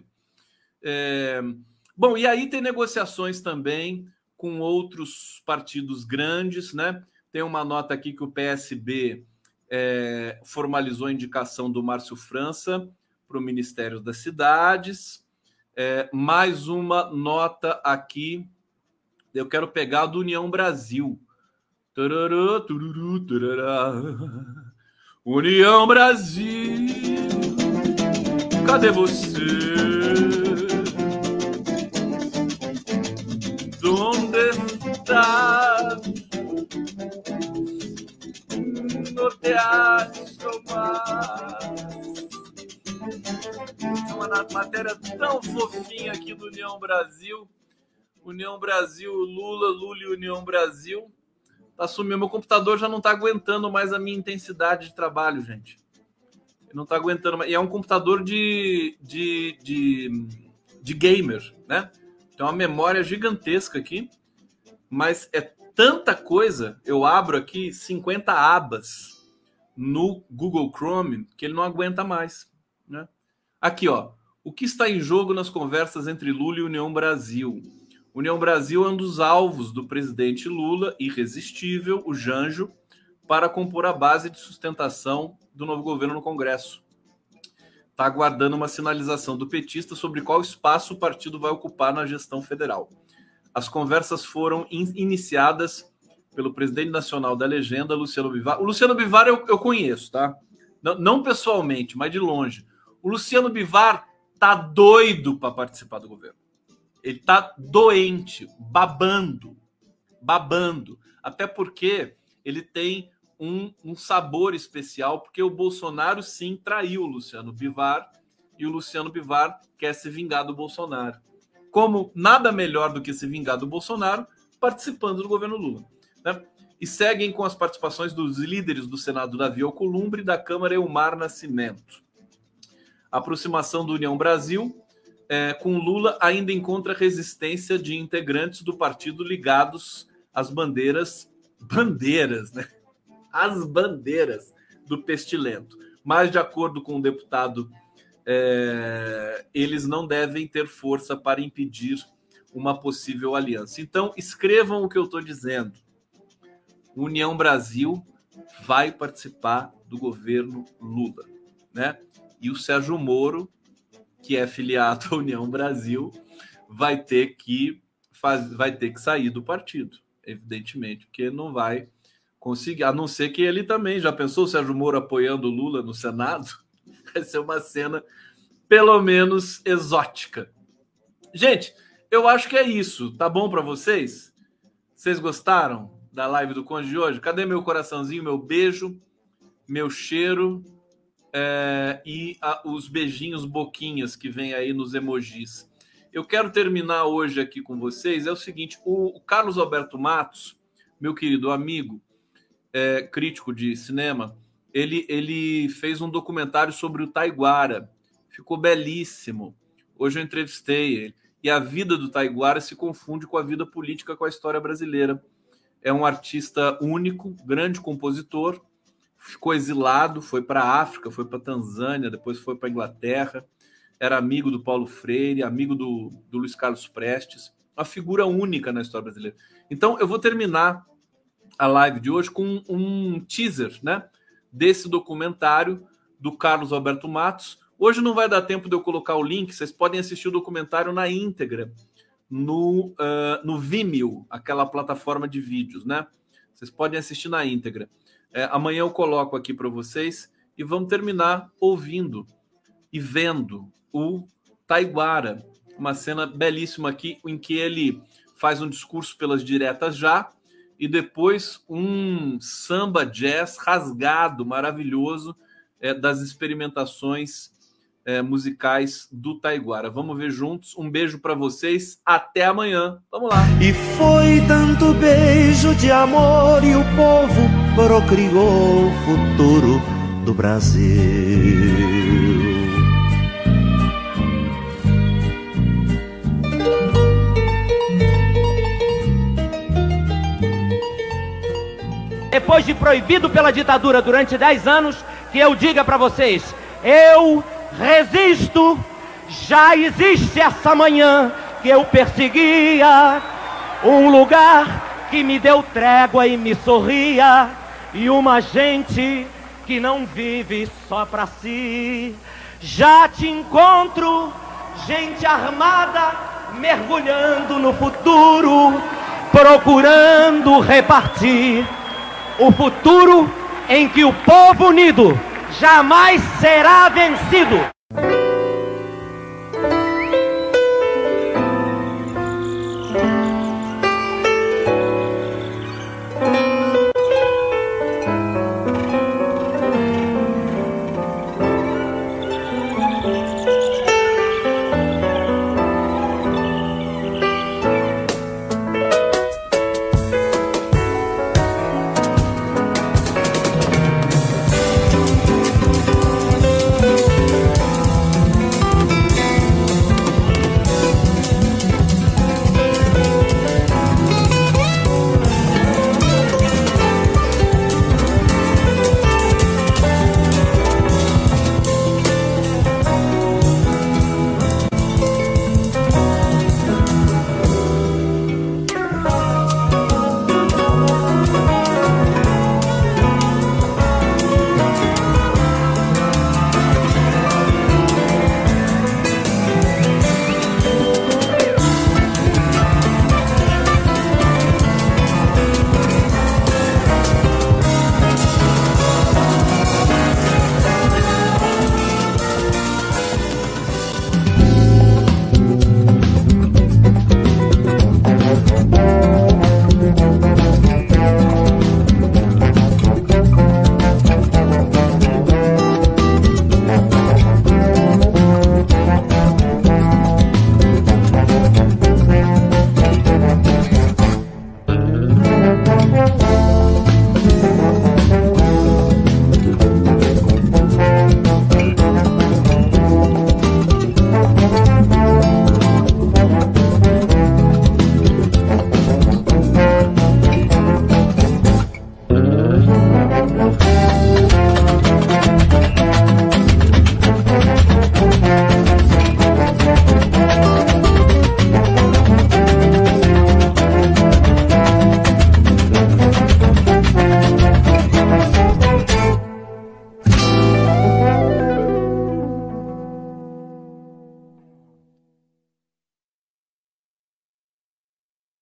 É... Bom, e aí tem negociações também com outros partidos grandes, né? Tem uma nota aqui que o PSB é, formalizou a indicação do Márcio França para o Ministério das Cidades. É, mais uma nota aqui. Eu quero pegar do União Brasil. Tarará, tururu, tarará. União Brasil, cadê você? Onde está? norteados tomar. É uma matéria tão fofinha aqui do União Brasil. União Brasil, Lula, Lula e União Brasil. Sumindo. Meu computador já não está aguentando mais a minha intensidade de trabalho, gente. Não está aguentando mais. E é um computador de, de, de, de gamer, né? Tem uma memória gigantesca aqui, mas é tanta coisa, eu abro aqui 50 abas no Google Chrome que ele não aguenta mais. Né? Aqui, ó. O que está em jogo nas conversas entre Lula e União Brasil? União Brasil é um dos alvos do presidente Lula, irresistível, o Janjo, para compor a base de sustentação do novo governo no Congresso. Está aguardando uma sinalização do petista sobre qual espaço o partido vai ocupar na gestão federal. As conversas foram in iniciadas pelo presidente nacional da legenda, Luciano Bivar. O Luciano Bivar eu, eu conheço, tá? Não, não, pessoalmente, mas de longe. O Luciano Bivar tá doido para participar do governo. Ele tá doente, babando, babando. Até porque ele tem um, um sabor especial, porque o Bolsonaro sim traiu o Luciano Bivar e o Luciano Bivar quer se vingar do Bolsonaro. Como nada melhor do que se vingar do Bolsonaro participando do governo Lula. Né? E seguem com as participações dos líderes do Senado Davi Alcolumbre e da Câmara Elmar Nascimento. A aproximação do União Brasil é, com Lula ainda encontra resistência de integrantes do partido ligados às bandeiras bandeiras, né? As bandeiras do pestilento. Mas, de acordo com o deputado, é, eles não devem ter força para impedir uma possível aliança. Então, escrevam o que eu estou dizendo. União Brasil vai participar do governo Lula, né? E o Sérgio Moro, que é filiado à União Brasil, vai ter que faz, vai ter que sair do partido evidentemente, porque não vai conseguir, a não ser que ele também. Já pensou o Sérgio Moro apoiando o Lula no Senado? *laughs* Vai ser uma cena, pelo menos, exótica. Gente, eu acho que é isso. Tá bom para vocês? Vocês gostaram da live do Conde de hoje? Cadê meu coraçãozinho, meu beijo, meu cheiro é, e a, os beijinhos boquinhas que vem aí nos emojis? Eu quero terminar hoje aqui com vocês. É o seguinte: o, Carlos Alberto Matos, meu querido amigo, é, crítico de cinema, ele, ele fez um documentário sobre o Taiguara. Ficou belíssimo. Hoje eu entrevistei ele. E a vida do Taiguara se confunde com a vida política, com a história brasileira. É um artista único, grande compositor, ficou exilado, foi para a África, foi para a Tanzânia, depois foi para a Inglaterra era amigo do Paulo Freire, amigo do, do Luiz Carlos Prestes, uma figura única na história brasileira. Então, eu vou terminar a live de hoje com um teaser, né, desse documentário do Carlos Alberto Matos. Hoje não vai dar tempo de eu colocar o link, vocês podem assistir o documentário na íntegra no, uh, no Vimeo, aquela plataforma de vídeos, né? Vocês podem assistir na íntegra. É, amanhã eu coloco aqui para vocês e vamos terminar ouvindo e vendo o Taiguara. Uma cena belíssima aqui em que ele faz um discurso pelas diretas já e depois um samba jazz rasgado, maravilhoso, é, das experimentações é, musicais do Taiguara. Vamos ver juntos. Um beijo para vocês. Até amanhã. Vamos lá. E foi tanto beijo de amor e o povo procriou o futuro do Brasil. depois de proibido pela ditadura durante 10 anos, que eu diga para vocês: eu resisto. Já existe essa manhã que eu perseguia um lugar que me deu trégua e me sorria e uma gente que não vive só para si. Já te encontro, gente armada, mergulhando no futuro, procurando repartir o futuro em que o povo unido jamais será vencido.